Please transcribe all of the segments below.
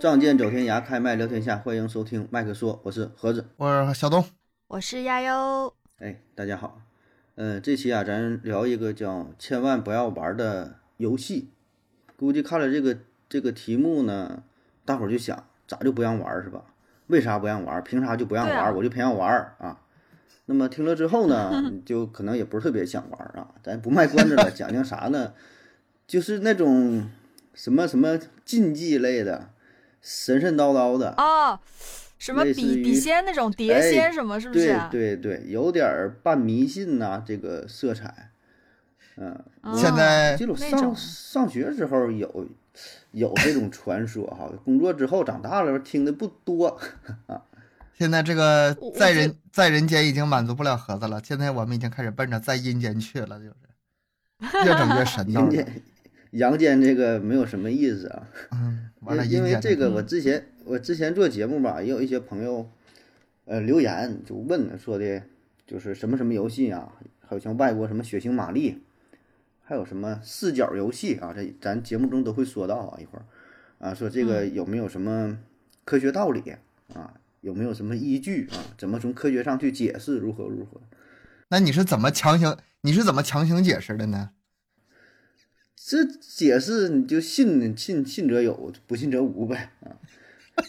仗剑走天涯，开麦聊天下，欢迎收听麦克说，我是盒子。我是小东，我是亚优。哎，大家好，嗯、这期啊，咱聊一个叫“千万不要玩”的游戏。估计看了这个这个题目呢，大伙儿就想，咋就不让玩儿是吧？为啥不让玩儿？凭啥就不让玩我就偏要玩儿啊！那么听了之后呢，你 就可能也不是特别想玩儿啊。咱不卖关子了，讲讲啥呢？就是那种什么什么竞技类的，神神叨叨的，哦，什么笔笔仙那种碟哎仙什么，是不是？对对对，有点儿半迷信呐、这个色彩。嗯，哦现在记得我上上学时候有有这种传说哈，工作之后长大了听的不多啊。现在这个在人在人间已经满足不了盒子了，现在我们已经开始奔着在阴间去了，就是越整越神道了。阳间这个没有什么意思啊，嗯，完了，因因为这个嗯我之前我之前做节目吧，也有一些朋友呃留言就问说的，就是什么什么游戏啊，还有像外国什么血腥玛丽，还有什么四角游戏啊，这咱节目中都会说到啊，一会儿啊说这个有没有什么科学道理啊，有没有什么依据啊，怎么从科学上去解释如何如何。那你是怎么强行？你是怎么强行解释的呢？这解释你就信信信则有，不信则无呗啊。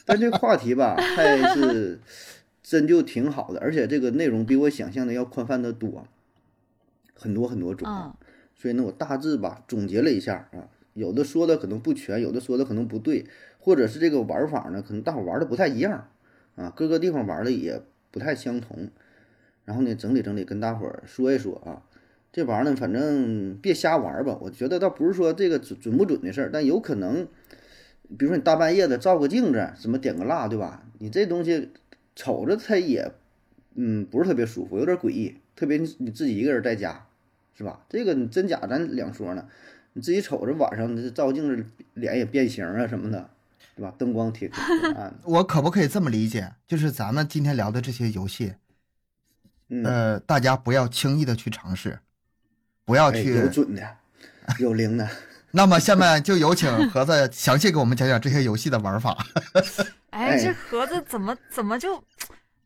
但这个话题吧，还是 真就挺好的，而且这个内容比我想象的要宽泛的多，很多很多种所以呢，我大致吧总结了一下啊，有的说的可能不全，有的说的可能不对，或者是这个玩法呢，可能大伙玩的不太一样啊，各个地方玩的也不太相同。然后呢，整理整理，跟大伙儿说一说啊。这玩意儿呢，反正别瞎玩儿吧。我觉得倒不是说这个准准不准的事儿，但有可能，比如说你大半夜的照个镜子，什么点个蜡，对吧？你这东西瞅着它也，嗯，不是特别舒服，有点诡异。特别你你自己一个人在家，是吧？这个你真假咱两说呢。你自己瞅着晚上这照镜子，脸也变形啊什么的，对吧？灯光挺挺挺暗，我可不可以这么理解？就是咱们今天聊的这些游戏，嗯，呃，大家不要轻易的去尝试，不要哎，去。有准的，有灵的。那么下面就有请盒子详细给我们讲讲这些游戏的玩法。哎，哎这盒子怎么怎么就，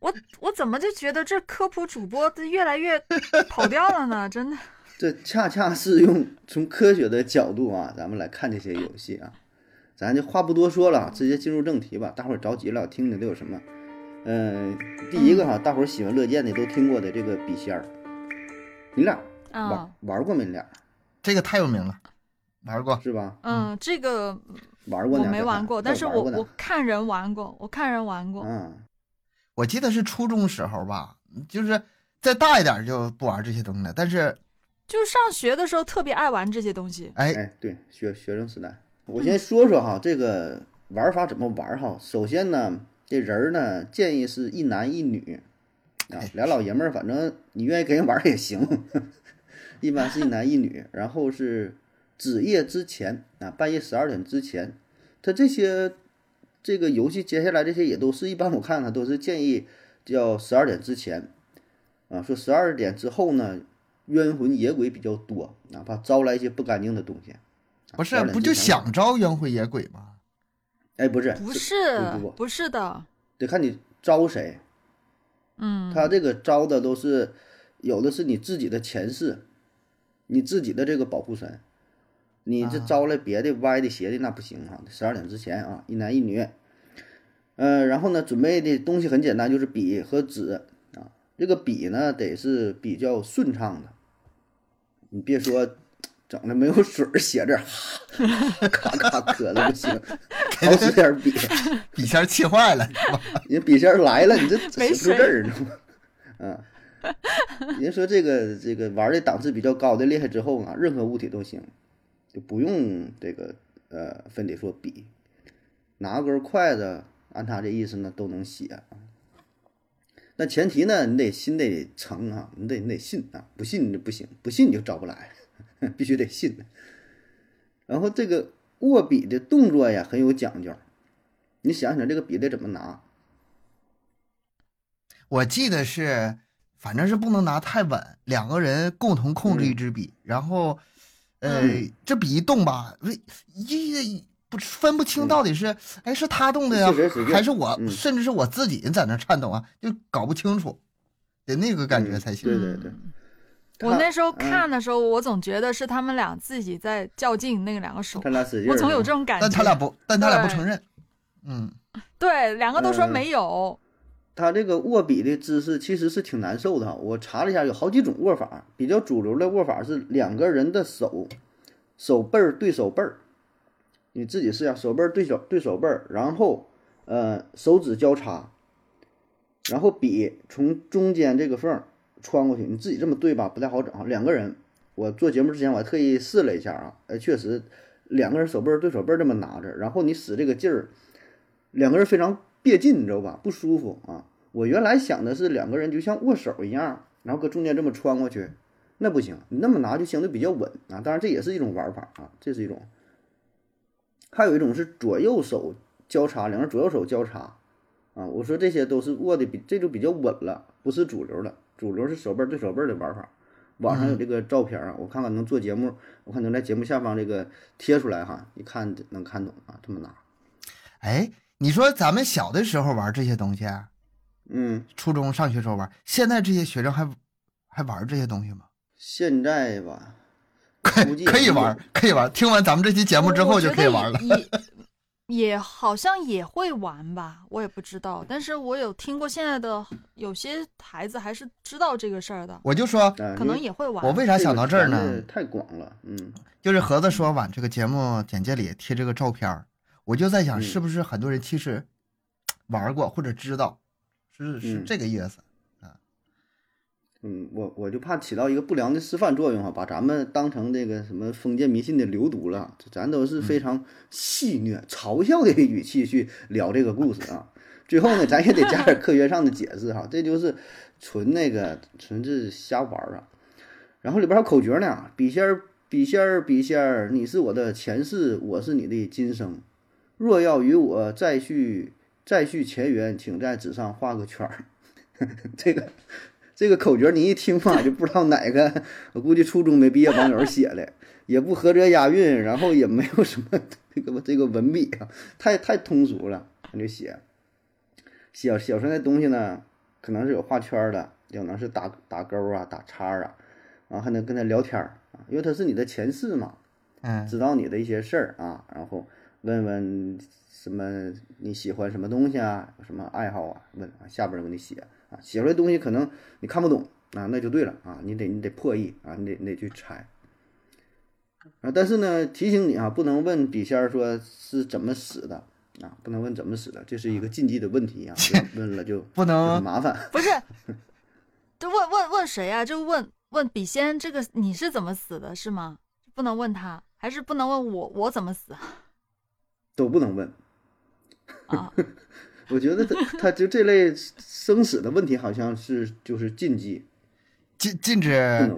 我我怎么就觉得这科普主播这越来越跑调了呢？真的。这恰恰是用从科学的角度啊，咱们来看这些游戏啊。咱就话不多说了，直接进入正题吧。大伙儿着急了，听听都有什么？嗯、第一个哈，大伙儿喜闻乐见的都听过的这个笔仙儿，你俩玩、啊玩过没？你俩这个太有名了，玩过。是吧？嗯，这个玩过呢？没玩过，但是我我看人玩过，我看人玩过。嗯，我记得是初中时候吧，就是再大一点就不玩这些东西了。但是，就上学的时候特别爱玩这些东西。哎，哎，对，学学生时代，我先说说哈，这个玩法怎么玩哈。首先呢，这人呢建议是一男一女啊，俩老爷们儿，反正你愿意跟人玩也行，一般是一男一女。然后是子夜之前啊，半夜十二点之前，他这些这个游戏接下来这些也都是一般我看看都是建议叫十二点之前啊，说十二点之后呢，冤魂野鬼比较多，哪怕招来一些不干净的东西。啊不是不就想招冤魂野鬼吗？哎，不是，不是是不不不是的，得看你招谁。嗯，他这个招的都是有的是你自己的前世，你自己的这个保护神。你这啊招来别的歪的邪的那不行哈，十二点之前啊，一男一女。呃，然后呢，准备的东西很简单，就是笔和纸啊。这个笔呢，得是比较顺畅的，你别说整的没有水儿写着，咔咔磕的不行，好使点儿笔。笔仙儿气坏了，你笔仙儿来了，你这没写不出字儿，你知道吗？嗯，人说这个这个玩的档次比较高的厉害之后啊，任何物体都行，就不用这个呃，非得说笔，拿根筷子，按他这意思呢都能写啊。那前提呢，你得心得诚啊，你得你得信啊，不信你不行，不信你就招不来，必须得信。然后这个握笔的动作呀很有讲究，你想想这个笔得怎么拿？我记得是，反正是不能拿太稳，两个人共同控制一支笔，然后，呃，嗯这笔一动吧，一不不分不清到底是哎是他动的呀还是我，嗯甚至是我自己在那颤抖啊，就搞不清楚，得那个感觉才行。对对对，我那时候嗯看的时候，我总觉得是他们俩自己在较劲，那个两个手我总有这种感觉。但他俩不，但他俩不承认。嗯，对，两个都说嗯没有。他这个握笔的姿势其实是挺难受的。我查了一下，有好几种握法，比较主流的握法是两个人的手手背儿对手背儿，你自己试一下，手背儿对手对手背儿，然后呃手指交叉，然后笔从中间这个缝穿过去，你自己这么对吧？不太好整。两个人，我做节目之前我还特意试了一下啊，呃，确实两个人手背儿对手背儿这么拿着，然后你使这个劲儿，两个人非常别劲，你知道吧？不舒服啊。我原来想的是两个人就像握手一样，然后搁中间这么穿过去，那不行，你那么拿就相对比较稳啊。当然这也是一种玩法啊，这是一种。还有一种是左右手交叉，两个人左右手交叉啊。我说这些都是握的比这就比较稳了，不是主流的，主流是手背对手背的玩法。网上有这个照片啊，我看看能做节目，我看能在节目下方这个贴出来哈，一看能看懂啊，这么拿。哎，你说咱们小的时候玩这些东西啊，嗯，初中上学时候玩，现在这些学生还还玩这些东西吗？现在吧，可可以玩，可以玩。听完咱们这期节目之后就可以玩了。也也好像也会玩吧，我也不知道。但是我有听过现在的有些孩子还是知道这个事儿的，我就说，啊可能也会玩。我为啥想到这儿呢？太广了，嗯就是盒子说往这个节目简介里贴这个照片儿，我就在想，嗯是不是很多人其实玩过或者知道，是是嗯这个意思啊。嗯，我我就怕起到一个不良的示范作用哈，把咱们当成这个什么封建迷信的流毒了。咱都是非常戏谑、嘲笑的语气去聊这个故事啊。最后呢，咱也得加点科学上的解释哈，这就是纯那个纯是瞎玩儿啊。然后里边还有口诀呢，笔仙儿笔仙儿笔仙儿，你是我的前世，我是你的今生。若要与我再续再续前缘，请在纸上画个圈儿。这个这个口诀你一听吧，就不知道哪个，我估计初中没毕业网友写的，也不合辙押韵，然后也没有什么这个这个文笔啊，太太通俗了，他就写。写写出来的东西呢，可能是有画圈儿的，有可能是打打勾啊、打叉儿啊，然后还能跟他聊天儿啊，因为他是你的前世嘛，嗯，知道你的一些事儿啊，然后问问什么你喜欢什么东西啊，有什么爱好啊，问啊，下边儿给你写啊，写出来东西可能你看不懂啊，那就对了啊，你得你得破译啊，你得你得去猜啊，但是呢，提醒你啊，不能问笔仙儿说是怎么死的啊，不能问怎么死的，这是一个禁忌的问题啊，问问了就不能麻烦。不是，就问问问谁啊？就问问笔仙这个你是怎么死的，是吗？不能问他，还是不能问我我怎么死啊？都不能问，啊，我觉得他他就这类生死的问题，好像是就是禁忌，禁禁止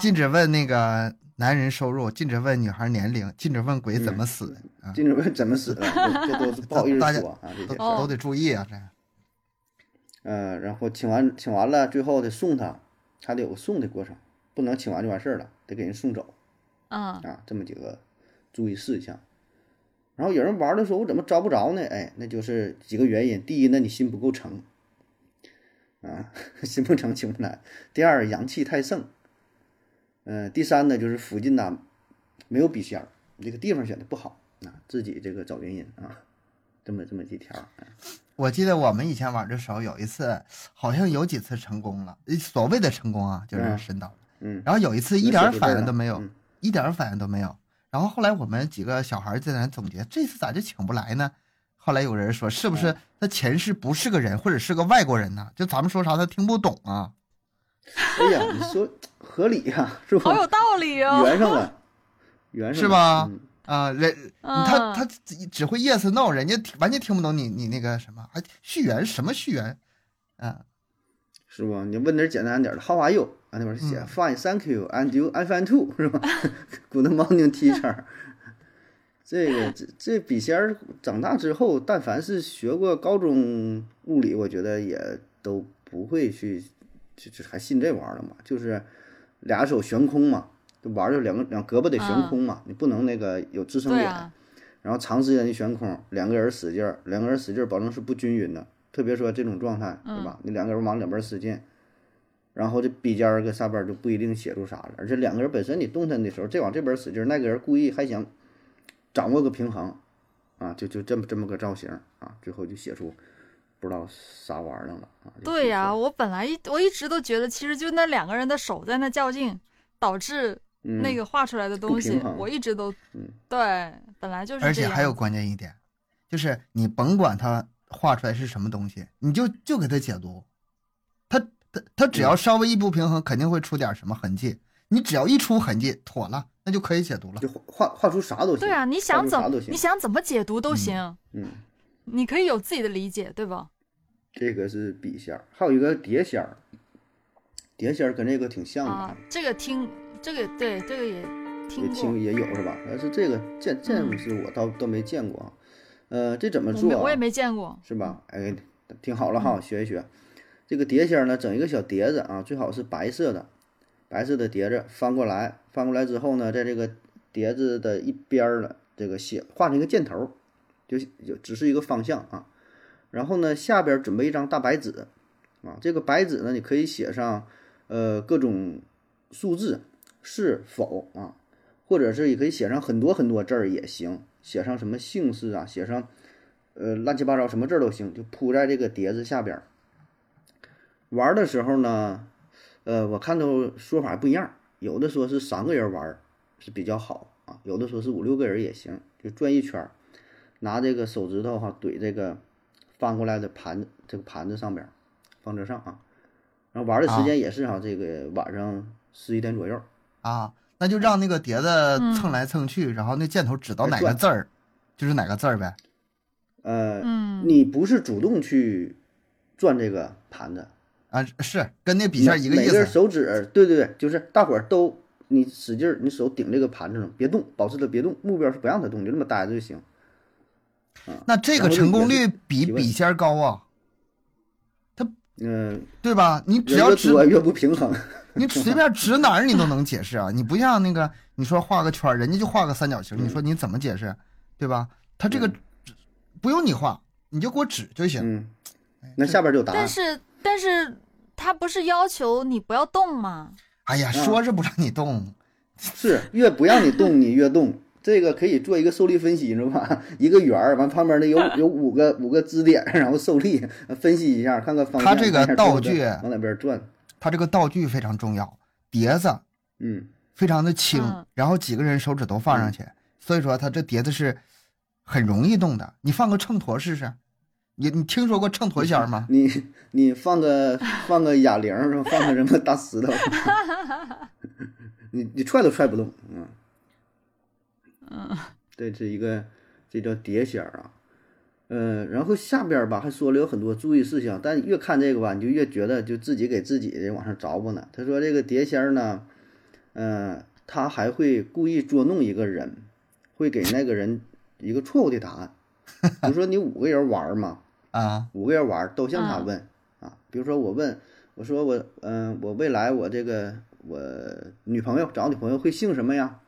禁止问那个男人收入，禁止问女孩年龄，禁止问鬼怎么死啊，禁止问怎么死的，这这都是不好意思大家说啊，这都些。哦都得注意啊，这呃，然后请完请完了，最后得送他，还得有个送的过程，不能请完就完事儿了，得给人送走嗯，啊，这么几个注意事项。然后有人玩的时候，我怎么招不着呢？哎，那就是几个原因：第一，那你心不够诚啊，心不诚请不来；第二，阳气太盛；嗯、第三呢，就是附近呐没有笔仙儿，这个地方选的不好啊，自己这个找原因啊，这么这么几条。哎我记得我们以前玩的时候，有一次好像有几次成功了，所谓的成功啊，就是嗯神导。嗯，然后有一次一点反应都没有，嗯一点反应都没有。然后后来我们几个小孩在那总结，这次咋就请不来呢？后来有人说，是不嗯是他前世不是个人，或者是个外国人呢？就咱们说啥他听不懂啊？哎呀，你说 合理呀、是吧？好有道理哦。圆上了，圆上了是吧嗯啊，人嗯他他只只会 yes no，人家完全听不懂你你那个什么，还续缘什么续缘？啊，是吧？你问点简单点的，How are you？啊，那边写嗯 Fine, thank you, and you, I'm fine too，是吧？Good morning, teacher。这个这这笔仙儿长大之后，但凡是学过高中物理，我觉得也都不会去，就就还信这玩意儿了嘛？就是俩手悬空嘛，就玩儿就两个两胳膊得悬空嘛，你不能那个有支撑点。啊，然后长时间的悬空，两个人使劲儿，两个人使劲儿，保证是不均匀的。特别说这种状态，对吧？你两个人往两边使劲，然后这笔尖儿搁下边儿就不一定写出啥了。而且两个人本身你动弹的时候，这往这边使劲儿，那个人故意还想掌握个平衡，啊，就就这么这么个造型啊，最后就写出不知道啥玩意儿了啊。对呀、就我本来一我一直都觉得，其实就那两个人的手在那较劲，导致嗯那个画出来的东西，我一直都嗯对，本来就是。而且还有关键一点，就是你甭管他画出来是什么东西，你就就给他解读，他他他只嗯要稍微一不平衡，肯定会出点什么痕迹。你只要一出痕迹，妥了，那就可以解读了就。画画出啥都行。对啊，你想怎么你想怎么解读都行，嗯，你可以有自己的理解，对吧？这个是笔仙儿，还有一个碟仙儿，碟仙儿跟这个挺像的。啊，这个听这个对这个也也听过听，也有是吧？但是这个这这嗯是我倒都没见过啊。呃，这怎么做、啊？我我也没见过。是吧？哎，听好了哈，学一学。这个碟仙儿呢，整一个小碟子啊，最好是白色的，白色的碟子翻过来，翻过来之后呢，在这个碟子的一边儿呢，这个写画成一个箭头，就就只是一个方向啊。然后呢，下边准备一张大白纸啊，这个白纸呢，你可以写上呃各种数字是否啊，或者是也可以写上很多很多字儿也行，写上什么姓氏啊，写上呃乱七八糟什么字儿都行，就铺在这个碟子下边儿。玩的时候呢，呃，我看到说法不一样，有的说是三个人玩是比较好啊，有的说是五六个人也行，就转一圈儿，拿这个手指头哈怼这个翻过来的盘子，这个盘子上边儿，放这上啊，然后玩的时间也是哈，这个晚上十一点左右，啊，那就让那个碟子嗯。蹭来蹭去，然后那箭头指到哪个字儿，就是哪个字儿呗。呃，嗯，你不是主动去转这个盘子，啊，是跟那笔仙一个意每个。手指，对对对，就是大伙儿都你使劲儿，你手顶这个盘子上，别动，保持它别动，目标是不让它动，就这么待着就行。那这个成功率比笔仙高啊，嗯、对吧？你只要指越越不平衡。你随便指哪儿你都能解释啊，你不像那个你说画个圈，人家就画个三角形，你说你怎么解释，对吧？他这个嗯不用你画，你就给我指就行。嗯，那下边就有答案但。是但是他不是要求你不要动吗？哎呀，说是不让你动，是越不让你动，你越动。这个可以做一个受力分析，你知道吧？一个圆儿，完旁边的有 有五个五个支点，然后受力分析一下，看看方向。它这个道具往哪边转？它这个道具非常重要，碟子嗯，非常的轻，嗯然后几个人手指头放上去，所以说它这碟子是很容易动的。你放个秤砣试试，你你听说过秤砣仙吗？你你放个放个哑铃，放个什么大石头，你你踹都踹不动，嗯。嗯，这是一个，这叫碟仙儿啊。呃，然后下边吧还说了有很多注意事项，但越看这个吧，你就越觉得就自己给自己的往上着吧呢。他说这个碟仙儿呢，呃，他还会故意捉弄一个人，会给那个人一个错误的答案。比如说你五个人玩嘛，啊，五个人玩都向他嗯问啊。比如说我问，我说我嗯、我未来我这个我女朋友找女朋友会姓什么呀？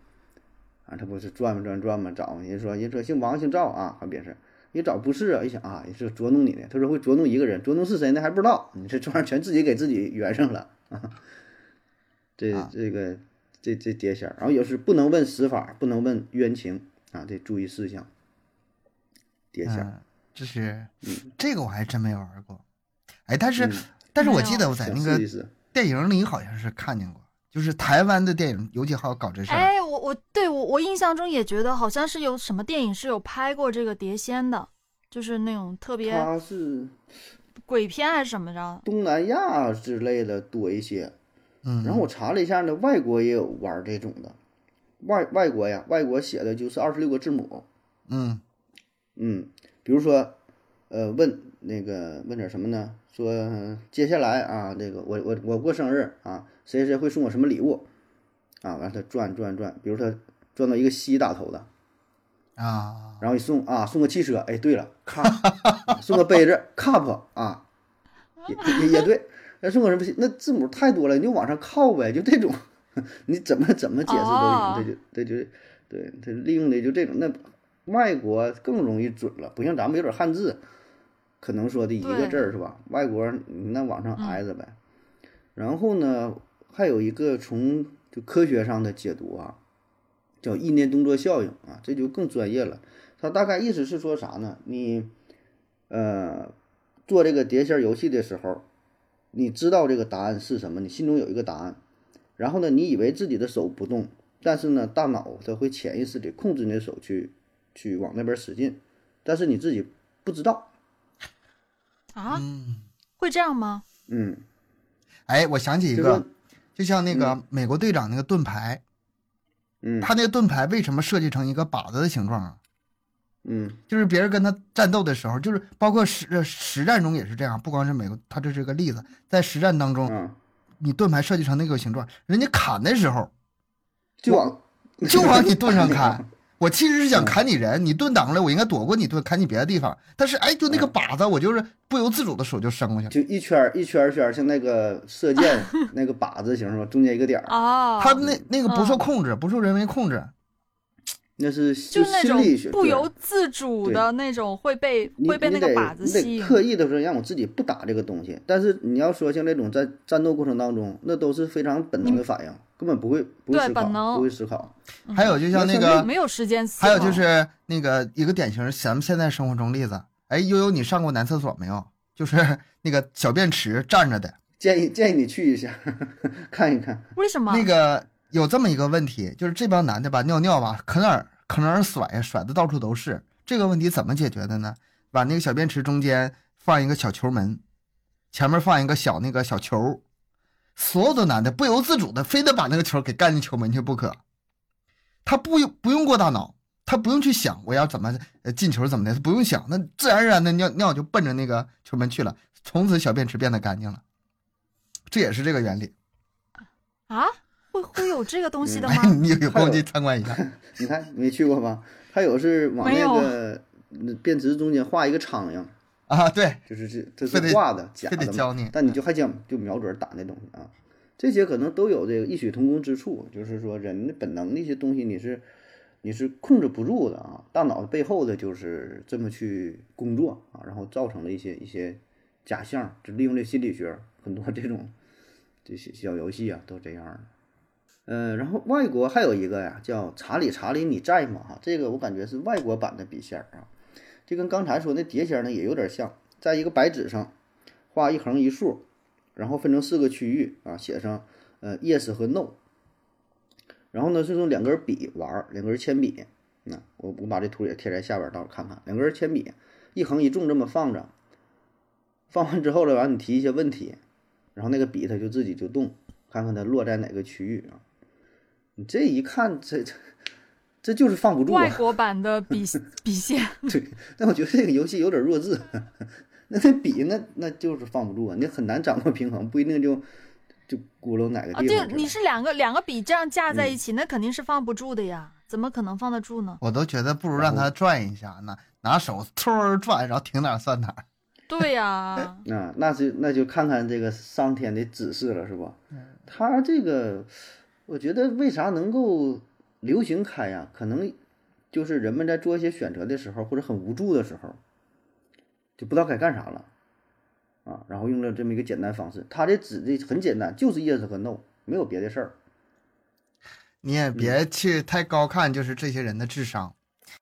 啊，他不是转吧转转吧找，人说人说姓王姓赵啊，还别是，一找不是啊，一想啊，也是捉弄你的。他说会捉弄一个人，捉弄是谁呢还不知道，你这这玩意儿全自己给自己圆上了 啊。这啊这个这这碟仙儿，然后也是不能问死法，不能问冤情啊，这注意事项。碟仙儿，嗯，这是这个我还真没玩过。哎，但是嗯但是我记得我在那个。电影里好像是看见过，就是台湾的电影，尤其好搞这事儿。哎，我我对我我印象中也觉得好像是有什么电影是有拍过这个碟仙的，就是那种特别它是鬼片还是什么着？东南亚之类的多一些。嗯，然后我查了一下呢，外国也有玩这种的，外外国呀，外国写的就是二十六个字母，嗯嗯，比如说，呃，问那个问点什么呢？说呃接下来啊，这个我我我过生日啊，谁谁会送我什么礼物啊？完了他转转转，比如他转到一个西打头的，啊，然后你送啊，送个汽车，哎，对了，car，送个杯子，cup 啊，也也也对。那送个什么？那字母太多了，你就往上靠呗，就这种，你怎么怎么解释都哦行，这就这就对他利用的就这种。那外国更容易准了，不像咱们有点汉字，可能说的一个字儿是吧？外国你那往上嗯挨着呗。然后呢，还有一个从就科学上的解读啊，叫意念动作效应啊，这就更专业了。它大概意思是说啥呢？你呃做这个碟仙游戏的时候，你知道这个答案是什么，你心中有一个答案，然后呢，你以为自己的手不动，但是呢，大脑它会潜意识地控制你的手去去往那边使劲，但是你自己不知道。啊，嗯，会这样吗？嗯，哎，我想起一个，就像那个美国队长那个盾牌，嗯他那个盾牌为什么设计成一个靶子的形状啊？嗯就是别人跟他战斗的时候，就是包括实呃实战中也是这样，不光是美国，他这是个例子，在实战当中，啊，你盾牌设计成那个形状，人家砍的时候就往就往你盾上砍。我其实是想砍你人，你盾挡了，我应该躲过你盾，砍你别的地方。但是哎，就那个靶子，我就是不由自主的手就伸过去了。就一圈一圈儿圈，像那个射箭 那个靶子形是吧？中间一个点儿，哦，他那那个不受嗯控制，不受人为控制。那是就那种心理学不由自主的那种会被会被那个靶子吸引。得刻意的说让我自己不打这个东西。但是你要说像那种在战斗过程当中，那都是非常本能的反应，根本不会不会对思考，本能不会思考。还有就像那那个，没有时间思考。还有就是那个一个典型咱们现在生活中例子，哎，悠悠，你上过男厕所没有？就是 那个小便池站着的，建议建议你去一下，看一看。为什么？那个有这么一个问题，就是这帮男的吧，尿尿吧，可哪儿可哪儿甩呀，甩的到处都是。这个问题怎么解决的呢？把那个小便池中间放一个小球门，前面放一个小那个小球，所有的男的不由自主的非得把那个球给干进球门去不可。他不用不用过大脑，他不用去想我要怎么进球怎么的，他不用想，那自然而然的尿尿就奔着那个球门去了，从此小便池变得干净了。这也是这个原理。啊，会会有这个东西的哎，吗？你有还有空去参观一下。你看没去过吧？还有是往那个那便池中间画一个苍蝇，啊，对，就是这这是画的假的嘛教你，但你就还想就瞄准打那东西啊，这些可能都有这个异曲同工之处，就是说人的本能的一些东西你是你是控制不住的啊，大脑背后的就是这么去工作啊，然后造成了一些一些假象，就利用这心理学很多这种这些小游戏啊都这样的。嗯，然后外国还有一个呀，叫查理查理你在吗？哈，这个我感觉是外国版的笔仙儿啊，这跟刚才说那碟仙儿呢也有点像，在一个白纸上画一横一竖，然后分成四个区域啊，写上呃 yes 和 no，然后呢是用两根笔玩，两根铅笔，那我我把这图也贴在下边，到时候看看，两根铅笔一横一纵这么放着，放完之后了，完你提一些问题，然后那个笔它就自己就动，看看它落在哪个区域啊。你这一看，这这这就是放不住啊！外国版的笔 笔仙对，但我觉得这个游戏有点弱智，那那笔那那就是放不住啊，你很难掌握平衡，不一定就就轱辘哪个啊，地方你是两个两个笔这样架嗯在一起，那肯定是放不住的呀，怎么可能放得住呢？我都觉得不如让他转一下，拿拿手突儿转，然后停哪儿算哪儿。对呀，啊，那就那就看看这个上天的指示了，是吧？他这个，我觉得为啥能够流行开呀？可能就是人们在做一些选择的时候，或者很无助的时候，就不知道该干啥了啊，然后用了这么一个简单方式。它的指的很简单，就是 yes 和 no，没有别的事儿。你也别去太高看，就是这些人的智商。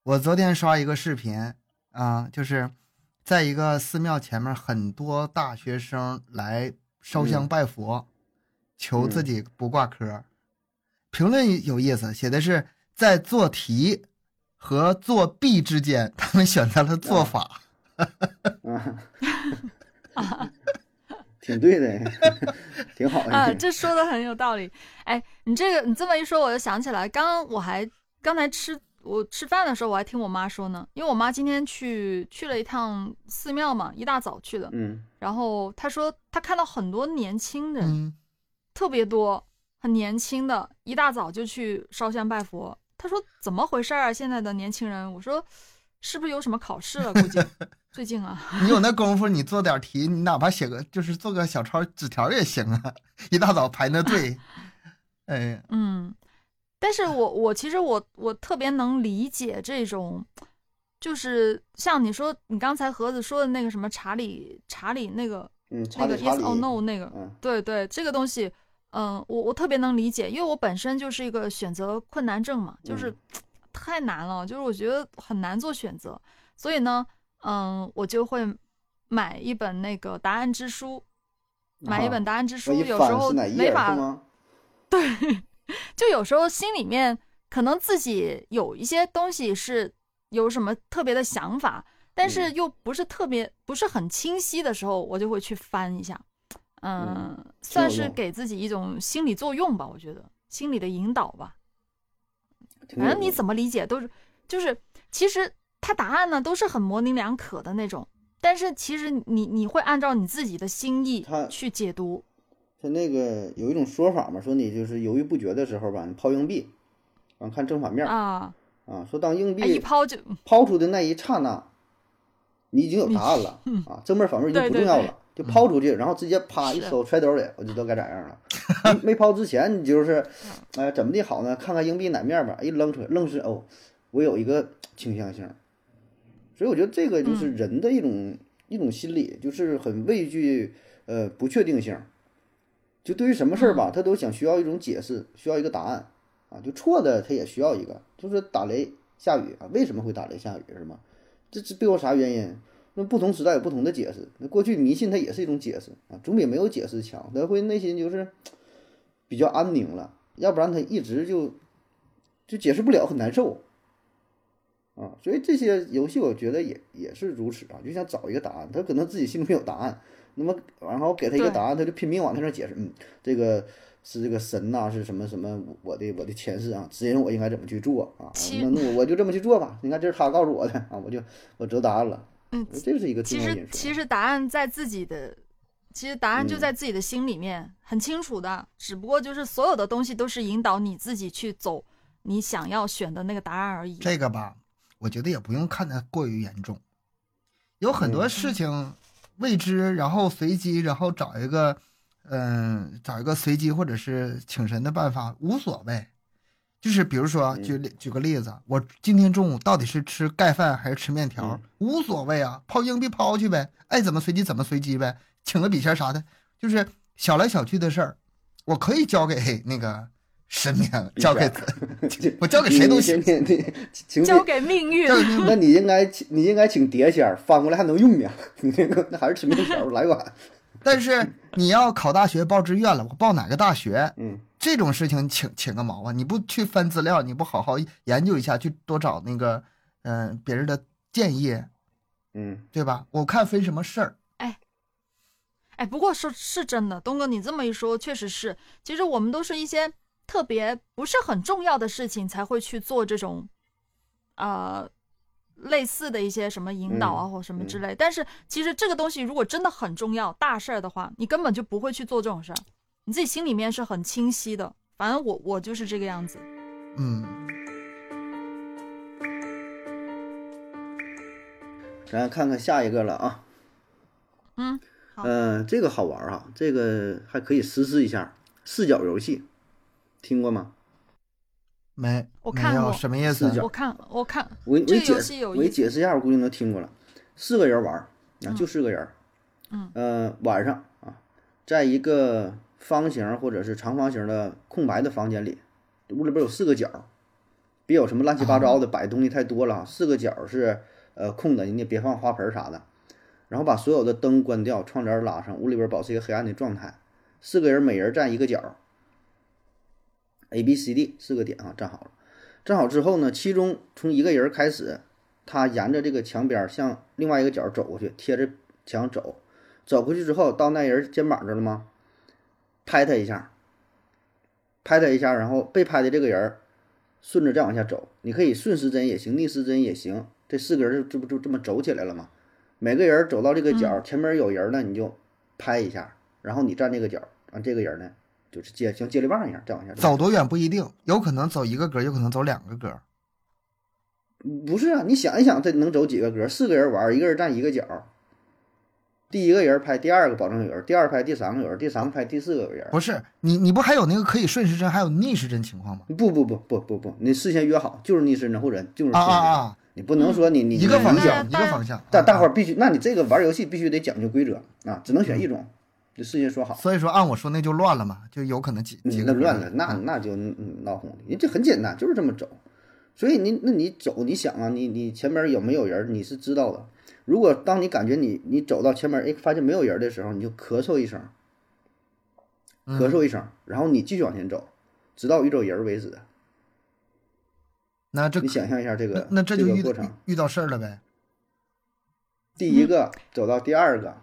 我昨天刷一个视频啊，就是在一个寺庙前面，很多大学生来烧香拜佛，求自己不挂科。评论有意思，写的是在做题和作弊之间，他们选择了做法。啊，挺对的，挺好的。啊，这说的很有道理。哎，你这个你这么一说，我就想起来，刚刚我还刚才吃我吃饭的时候，我还听我妈说呢，因为我妈今天去去了一趟寺庙嘛，一大早去的，嗯然后她说她看到很多年轻人，嗯，特别多，很年轻的，一大早就去烧香拜佛。他说怎么回事啊？现在的年轻人，我说是不是有什么考试了？估计 最近啊，你有那 功夫，你做点题，你哪怕写个就是做个小抄纸条也行啊。一大早排那队，哎，嗯，但是我我其实我我特别能理解这种就是像你说，你刚才盒子说的那个什么查理查理那个嗯，那个 yes，or no 那个，嗯对对，这个东西，嗯，我我特别能理解，因为我本身就是一个选择困难症嘛，就是嗯太难了，就是我觉得很难做选择，所以呢，嗯，我就会买一本那个答案之书，买一本答案之书，有时候没法 对？就有时候心里面可能自己有一些东西是有什么特别的想法，但是嗯。又不是特别不是很清晰的时候，我就会去翻一下，嗯，挺算是给自己一种心理作用吧，我觉得心理的引导吧。反正你怎么理解都是，就是其实它答案呢都是很模棱两可的那种，但是其实你你会按照你自己的心意它去解读，他那个有一种说法嘛，说你就是犹豫不决的时候吧，你抛硬币，完看正反面儿啊，啊，说当硬币一币抛就抛出的那一刹那，你已经有答案了 啊，正面反面已经不重要了，就抛出去，然后直接啪一是收揣兜里，我就知道该咋样了。没没抛之前，你就是，哎、怎么的好呢？看看硬币哪面吧，一扔出来，愣是哦，我有一个倾向性。所以我觉得这个就是人的一种、一种心理，就是很畏惧呃不确定性。就对于什么事儿吧，他都想需要一种解释，需要一个答案啊。就错的他也需要一个，就是打雷下雨啊，为什么会打雷下雨是吗？这这背后啥原因？那不同时代有不同的解释。那过去迷信它也是一种解释啊，总比没有解释强。他会内心就是比较安宁了，要不然他一直就就解释不了，很难受啊。所以这些游戏我觉得也也是如此啊，就想找一个答案，他可能自己心里没有答案，那么然后给他一个答案，他就拼命往他那儿解释，嗯，这个。是这个神呐、是什么什么我的我的前世啊，指引我应该怎么去做啊？那那我我就这么去做吧。你看这是他告诉我的啊，我就我得答案了。嗯，这是一个重其实。其实答案在自己的，其实答案就嗯在自己的心里面，很清楚的。只不过就是所有的东西都是引导你自己去走你想要选的那个答案而已。这个吧，我觉得也不用看得过于严重，有很多嗯事情未知，然后随机，然后找一个，嗯、找一个随机或者是请神的办法，无所谓。就是比如说，举举个例子，我今天中午到底是吃盖饭还是吃面条，无所谓啊，抛硬币抛去呗，爱怎么随机怎么随机呗，请个笔仙啥的，就是小来小去的事儿，我可以交给 那个神明，交给我交给谁都行。交给命运，交给命 那你应该请你应该请碟仙儿，翻过来还能用呢。你那个那还是吃面条儿来碗。但是你要考大学报志愿了，我报哪个大学？嗯，这种事情请请个毛啊！你不去翻资料，你不好好研究一下，去多找那个嗯、呃别人的建议，嗯，对吧？我看分什么事儿。哎，不过说是真的，东哥你这么一说，确实是。其实我们都是一些特别不是很重要的事情才会去做这种，呃，类似的一些什么引导啊、嗯或什么之类。但是其实这个东西如果真的很重要、大事儿的话，你根本就不会去做这种事儿，你自己心里面是很清晰的。反正我我就是这个样子。嗯，咱看看下一个了啊。嗯，好嗯、这个好玩哈啊，这个还可以实施一下视角游戏，听过吗？没，我看过有什么意思我看我看我给我解这个游戏有我解释一下，我估计能听过了。四个人玩儿啊，就四个人。嗯。呃，晚上啊，在一个方形或者是长方形的空白的房间里，屋里边有四个角儿，别有什么乱七八糟的摆东西太多了啊。四个角儿是呃空的，你也别放花盆儿啥的。然后把所有的灯关掉，窗帘儿拉上，屋里边保持一个黑暗的状态。四个人每人站一个角儿，A、B、C、D 四个点啊，站好了。站好之后呢，其中从一个人开始，他沿着这个墙边儿向另外一个角走过去，贴着墙走。走过去之后，到那人肩膀这了吗？拍他一下，拍他一下，然后被拍的这个人儿顺着再往下走。你可以顺时针也行，逆时针也行。这四个人这不就这么走起来了吗？每个人走到这个角，前面有人呢，你就拍一下，然后你站这个角儿，完这个人呢就是接像接力棒一样再往下走走多远不一定，有可能走一个格，有可能走两个格。不是啊，你想一想，这能走几个格？四个人玩，一个人站一个角儿。第一个人拍第二个保证有人，第二拍第三个有人，第三个拍第四个有人。不是你，你不还有那个可以顺时针，还有逆时针情况吗？不不不不不不，你事先约好，就是逆时针或者就是啊顺时针啊啊！你不能说你你一个方向，嗯一个方向。大大伙儿，必须，那你这个玩游戏必须得讲究规则啊，只能选一种，就事先说好。所以说按我说那就乱了嘛，就有可能几几个乱了，那那就嗯闹哄的。人这很简单，就是这么走。所以你那你走，你想啊，你你前面有没有人，你是知道的。如果当你感觉你你走到前面，哎，发现没有人的时候，你就咳嗽一声，嗯。咳嗽一声，然后你继续往前走，直到遇到人为止。那这你想象一下这个那这就遇个过程，遇到事儿了呗。第一个走到第二个，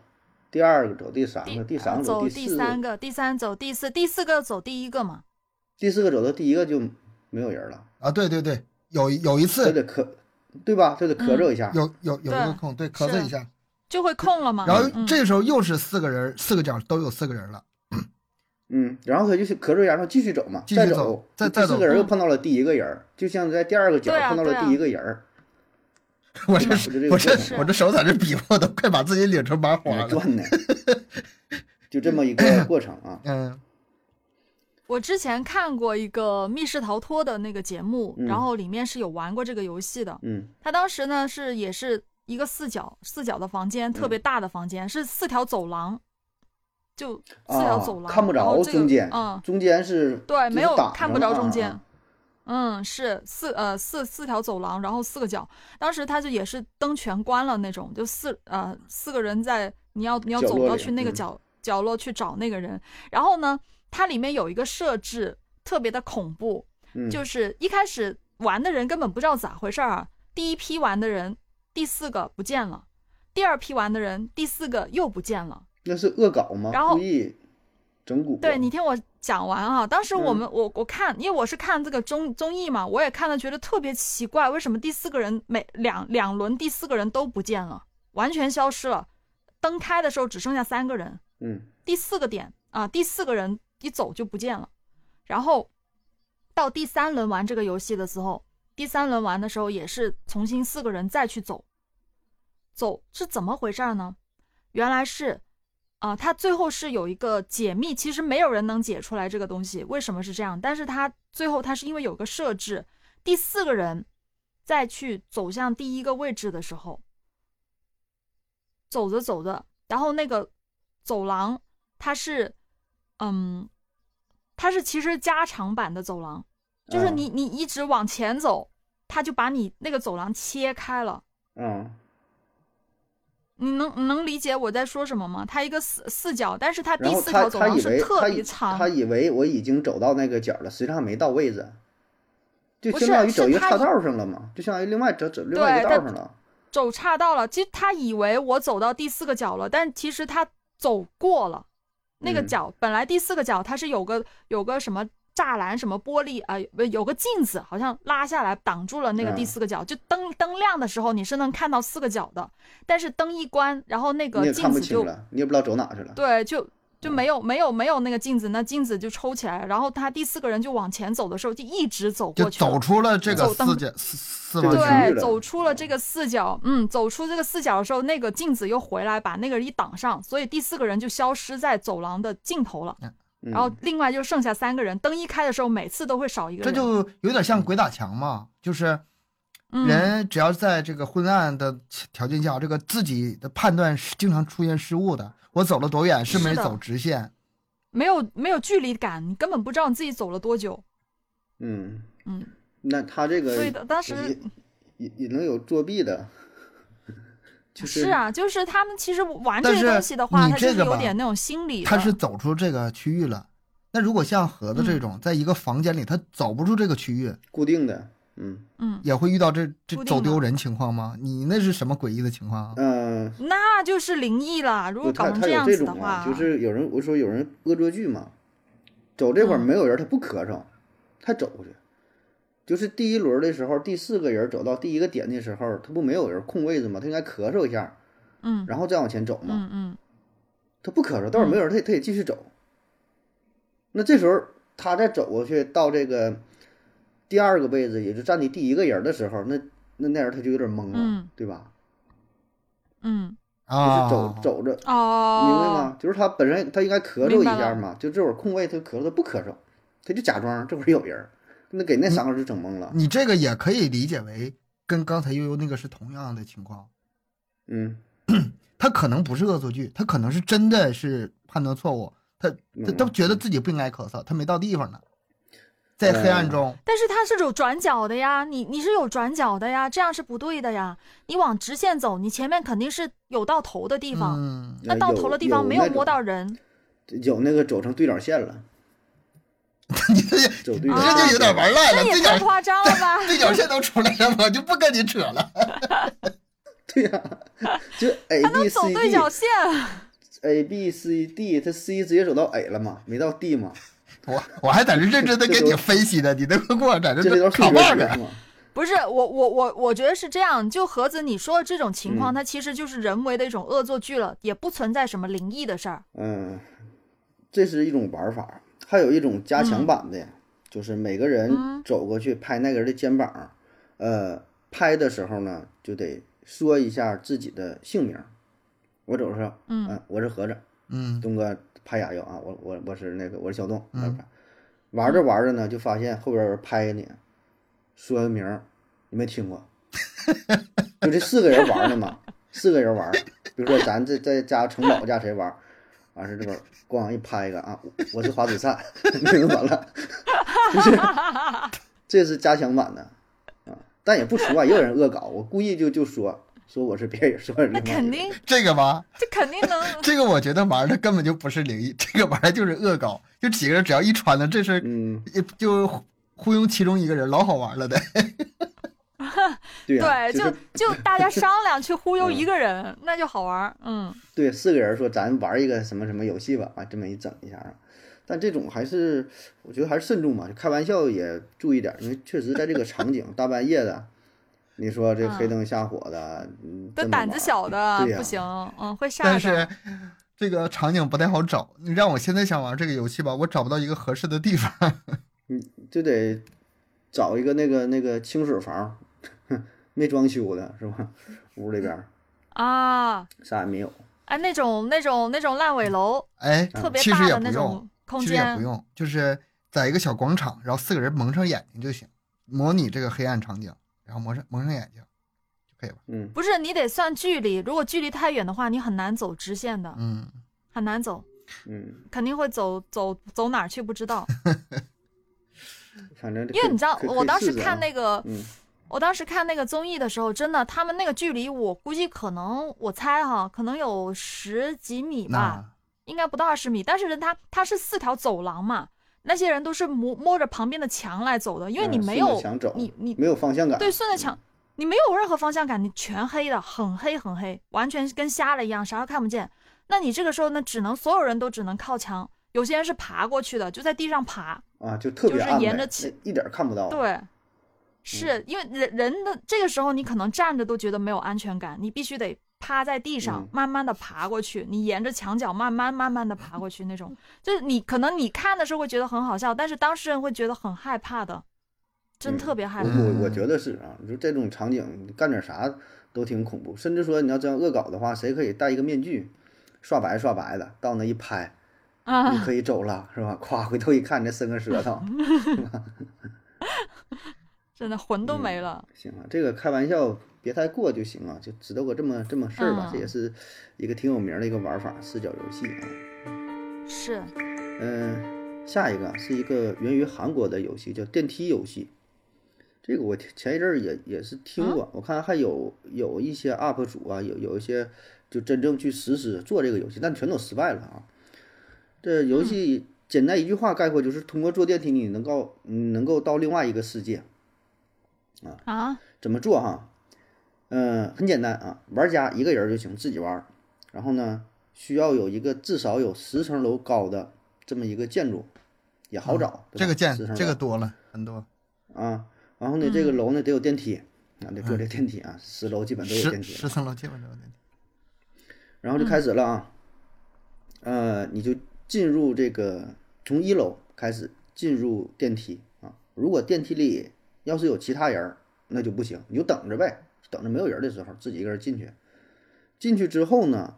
第二个走第三个，第三个走第四个，第三个，第三走第四，第四个走第一个嘛。第四个走到第一个就没有人了，啊，对对对，有有一他次对吧？就得咳嗽一下。有有有一个空，对，咳嗽一下，就会空了嘛。然后嗯这时候又是四个人，四个角都有四个人了。嗯，然后他就是咳嗽一下，然后继续走嘛，再继续走再再走第四个人又嗯碰到了第一个人儿，就像在第二个角碰到了第一个人，我这我这我这手在这比划，我都快把自己拧成麻花了。转呢，就这么一个过程啊。嗯我之前看过一个密室逃脱的那个节目，嗯然后里面是有玩过这个游戏的。嗯他当时呢是也是一个四角四角的房间，特别嗯大的房间，是四条走廊，就四条啊走，廊，看不着中间，嗯，中间是对，没有看不着中间。啊嗯，是四呃四四条走廊，然后四个角。当时他就也是灯全关了那种，就四呃四个人在你要你要走到去那个嗯角、角落去找那个人。然后呢，它里面有一个设置特别的恐怖，嗯，就是一开始玩的人根本不知道咋回事儿啊。第一批玩的人，第四个不见了；第二批玩的人，第四个又不见了。那是恶搞吗？然后故意整蛊。对你听我讲完啊，当时我嗯们、我我看，因为我是看这个综综艺嘛，我也看了，觉得特别奇怪，为什么第四个人每两两轮第四个人都不见了，完全消失了，灯开的时候只剩下三个人，嗯第四个点啊，第四个人一走就不见了，然后到第三轮玩这个游戏的时候，第三轮玩的时候也是重新四个人再去走，走是怎么回事儿呢？原来是啊、他最后是有一个解密，其实没有人能解出来这个东西为什么是这样，但是他最后他是因为有个设置，第四个人再去走向第一个位置的时候，走着走着，然后那个走廊它是，嗯，它是其实加长版的走廊，就是啊你你一直往前走，它就把你那个走廊切开了。嗯你能你能理解我在说什么吗？它一个四四角，但是它第四条走廊是特别长他，以为我已经走到那个角了，实际上还没到位置，就相当于走一个岔道上了嘛，就相当于另外走走另外一个对道上了。走岔道了。其实他以为我走到第四个角了，但其实他走过了那个嗯角。本来第四个角它是有个有个什么栅栏、什么玻璃啊、不有个镜子，好像拉下来挡住了那个第嗯四个角。就灯灯亮的时候，你是能看到四个角的，但是灯一关，然后那个镜子就你也不知道走哪去了。对，就嗯就没有没有没有那个镜子，那镜子就抽起来。然后他第四个人就往前走的时候，就一直走过去，走出了这个四角四四。对，走出了这个四角，嗯，走出这个四角的时候，那个镜子又回来把那个人一挡上，所以第四个人就消失在走廊的尽头了。嗯然后另外就剩下三个人，灯一开的时候，每次都会少一个人。这就有点像鬼打墙嘛，就是嗯人只要在这个昏暗的条件下，这个自己的判断是经常出现失误的。我走了多远是没是走直线，没有没有距离感，你根本不知道你自己走了多久。嗯，嗯，那他这个所以的当时也也也能有作弊的，就是是啊，就是他们其实玩这但是个东西的话，你他就是有点那种心理。他是走出这个区域了。那如果像盒子这种，在一个房间里，他走不出这个区域，固定的，嗯嗯，也会遇到这这走丢人情况吗？你那是什么诡异的情况啊？嗯，那就是灵异了。如不，他他有果搞成这种子的话，啊，就是有人我说有人恶作剧嘛，走这会儿嗯没有人，他不咳嗽，他走过去。就是第一轮的时候，第四个人走到第一个点的时候，他不没有人空位置吗？他应该咳嗽一下，嗯然后再往前走嘛。嗯嗯，他不咳嗽，到时候没有人，他也他也继续走。那这时候他再走过去到这个第二个位置，也就站你第一个人的时候，那那那人他就有点懵了，嗯对吧？嗯就是啊，走走着，哦，明白吗？就是他本身他应该咳嗽一下嘛，就这会儿空位他咳嗽，他不咳嗽，他就假装这会儿有人，那给那三个人就整懵了。你这个也可以理解为跟刚才悠悠那个是同样的情况。嗯，他可能不是恶作剧，他可能是真的是判断错误，他他嗯都觉得自己不应该咳嗽，他没到地方呢，在黑暗中，但是它是有转角的呀，你你是有转角的呀，这样是不对的呀。你往直线走，你前面肯定是有到头的地方，嗯，那到头的地方没有摸到人。人，有那个走成对角线了，你这走对角啊线这就有点玩赖了，那也对角太夸张了吧？对角线都出来了，我就不跟你扯了。对呀、就 B 能走 C 对角 D 线，A B C D，它 C 直接走到 A 了嘛，没到 D 嘛，我我还在这认真的给你分析呢，你那个给我在这这都是数卡棒呢。学题嘛。不是我我我我觉得是这样。就盒子你说的这种情况，嗯它其实就是人为的一种恶作剧了，也不存在什么灵异的事儿。嗯，这是一种玩法，还有一种加强版的，就是每个人嗯走过去拍那个人的肩膀，呃，拍的时候呢就得说一下自己的姓名。我走时候，嗯我是盒子，嗯东哥拍哑药啊，我我我是那个我是小东，嗯。玩着玩着呢，就发现后边有人拍你，说个名，你没听过，就这四个人玩的嘛，四个人玩，比如说咱这在家城堡家谁玩，完事这边咣一拍一个啊，我我是华子灿，名完了，就是这是加强版的啊，但也不除外，也有人恶搞，我故意就就说说我是别人，说是那肯定，这个吧，这肯定能。这个我觉得玩的根本就不是灵异，这个玩的就是恶搞，就几个人只要一传了，这事嗯，就忽悠其中一个人，老好玩了的。对就就大家商量去忽悠一个人，那就好玩。嗯，对，四个人说咱玩一个什么什么游戏吧，啊，这么一整一下啊，但这种还是我觉得还是慎重吧，就开玩笑也注意点，因为确实在这个场景大半夜的，你说这黑灯瞎火的，嗯，这么这胆子小的不行，嗯，会吓着。但是这个场景不太好找，你让我现在想玩这个游戏吧，我找不到一个合适的地方。你就得找一个那个那个清水房，没装修的是吧？屋里边啊，啥也没有，哎，那种那种那种烂尾楼，哎，特别大的那也不用，种空其实也不，用，就是在一个小广场，然后四个人蒙上眼睛就行，模拟这个黑暗场景，然后蒙上蒙上眼睛就可以了。嗯，不是你得算距离，如果距离太远的话，你很难走直线的，嗯，很难走，嗯，肯定会走走走哪儿去不知道。反正因为你知道，我当时看那个，嗯我当时看那个综艺的时候，真的，他们那个距离，我估计可能，我猜哈，可能有十几米吧，应该不到二十米。但是他他是四条走廊嘛，那些人都是摸摸着旁边的墙来走的，因为你没有你你没有方向感，对顺着墙，你没有任何方向感，你全黑的，很黑很黑，完全跟瞎了一样，啥都看不见。那你这个时候呢，只能所有人都只能靠墙，有些人是爬过去的，就在地上爬。啊，就特别就是沿着墙一点看不到，对，是因为人人的这个时候，你可能站着都觉得没有安全感，你必须得趴在地上，嗯慢慢的爬过去，你沿着墙角慢慢慢慢的爬过去，那种 就是你可能你看的时候会觉得很好笑，但是当事人会觉得很害怕的，真嗯特别害怕。我我我觉得是啊，就这种场景，你干点啥都挺恐怖。甚至说你要这样恶搞的话，谁可以戴一个面具，刷白刷白的，到那一拍，你啊，可以走了，是吧？夸，回头一看，你这伸个舌头，真的魂都没了。行啊，这个开玩笑别太过就行啊，就知道个这么这么事儿吧。嗯这也是一个挺有名的一个玩法，视角游戏啊。是，嗯，下一个是一个源于韩国的游戏，叫电梯游戏。这个我前一阵儿也也是听过，我看还有有一些 UP 主啊，有有一些就真正去实施做这个游戏，但全都失败了啊。这游戏简单一句话概括就是通过坐电梯，你能够你能够到另外一个世界。啊，怎么做哈？嗯，很简单啊，玩家一个人就行，自己玩。然后呢，需要有一个至少有十层楼高的这么一个建筑，也好找。这个建10层楼这个多了很多，啊，然后呢，这个楼呢得有电梯，啊，得坐这电梯啊，十楼基本都有电梯。十层楼基本都有电梯。然后就开始了啊，呃，你就进入这个从一楼开始进入电梯啊。如果电梯里要是有其他人，那就不行，你就等着呗，等着没有人的时候自己一个人进去。进去之后呢，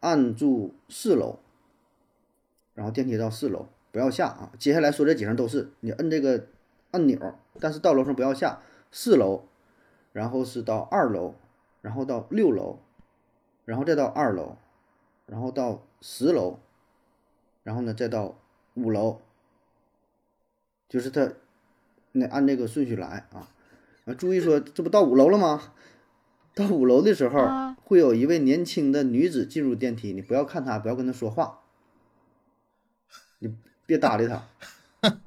按住四楼，然后电梯到四楼，不要下啊。接下来说这几声都是你摁这个按钮，但是到楼上不要下。四楼，然后是到二楼，然后到六楼，然后再到二楼，然后到十楼，然后呢再到五楼，就是他那按这个顺序来啊。啊，注意说，这不到五楼了吗？到五楼的时候，啊会有一位年轻的女子进入电梯，你不要看她，不要跟她说话，你别搭理她。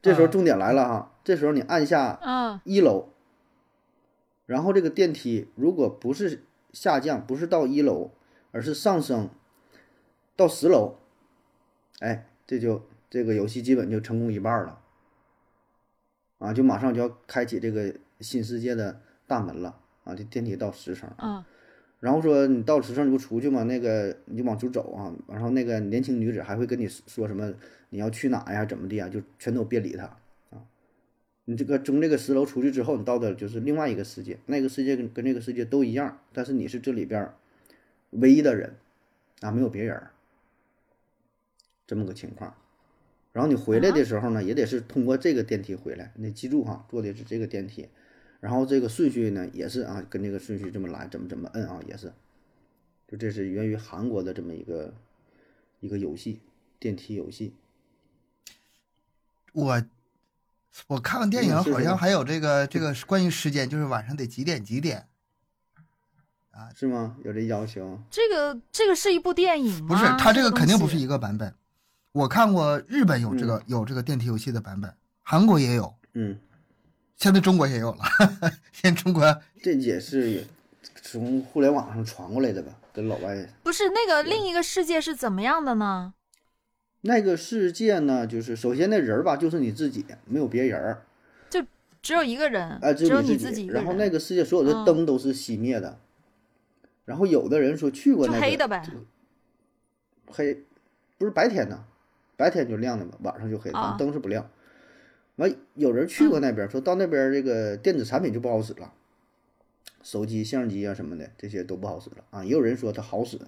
这时候重点来了哈，这时候你按下嗯一楼，然后这个电梯如果不是下降，不是到一楼，而是上升到十楼，哎，这就这个游戏基本就成功一半了，啊，就马上就要开启这个新世界的大门了啊！这电梯到十层，啊然后说你到十层你不出去吗？那个你就往出走啊，然后那个年轻女子还会跟你说什么你要去哪呀，怎么的呀，就全都别理她啊。你这个从这个十楼出去之后，你到的就是另外一个世界，那个世界跟跟这个世界都一样，但是你是这里边唯一的人啊，没有别人，这么个情况。然后你回来的时候呢，也得是通过这个电梯回来，你记住哈，坐的是这个电梯。然后这个顺序呢，也是啊，跟这个顺序这么来，怎么怎么摁啊，也是。就这是源于韩国的这么一个一个游戏，电梯游戏。我我看看电影好像还有这个这个关于时间，就是晚上得几点几点。啊是吗？有这要求？这个这个是一部电影吗？不是，它这个肯定不是一个版本。我看过日本有这个、有这个电梯游戏的版本，韩国也有，嗯，现在中国也有了。现在中国这也是从互联网上传过来的吧？跟老外不是那个另一个世界是怎么样的呢？那个世界呢，就是首先那人儿吧，就是你自己，没有别人儿，只有一个人，啊，只有你自己然后那个世界所有的嗯灯都是熄灭的。然后有的人说去过就那个黑的呗。黑，不是白天呢，白天就亮的嘛，晚上就黑，啊灯是不亮。完，有人去过那边儿，说到那边儿这个电子产品就不好使了，手机、相机啊什么的这些都不好使了啊。也有人说它好使，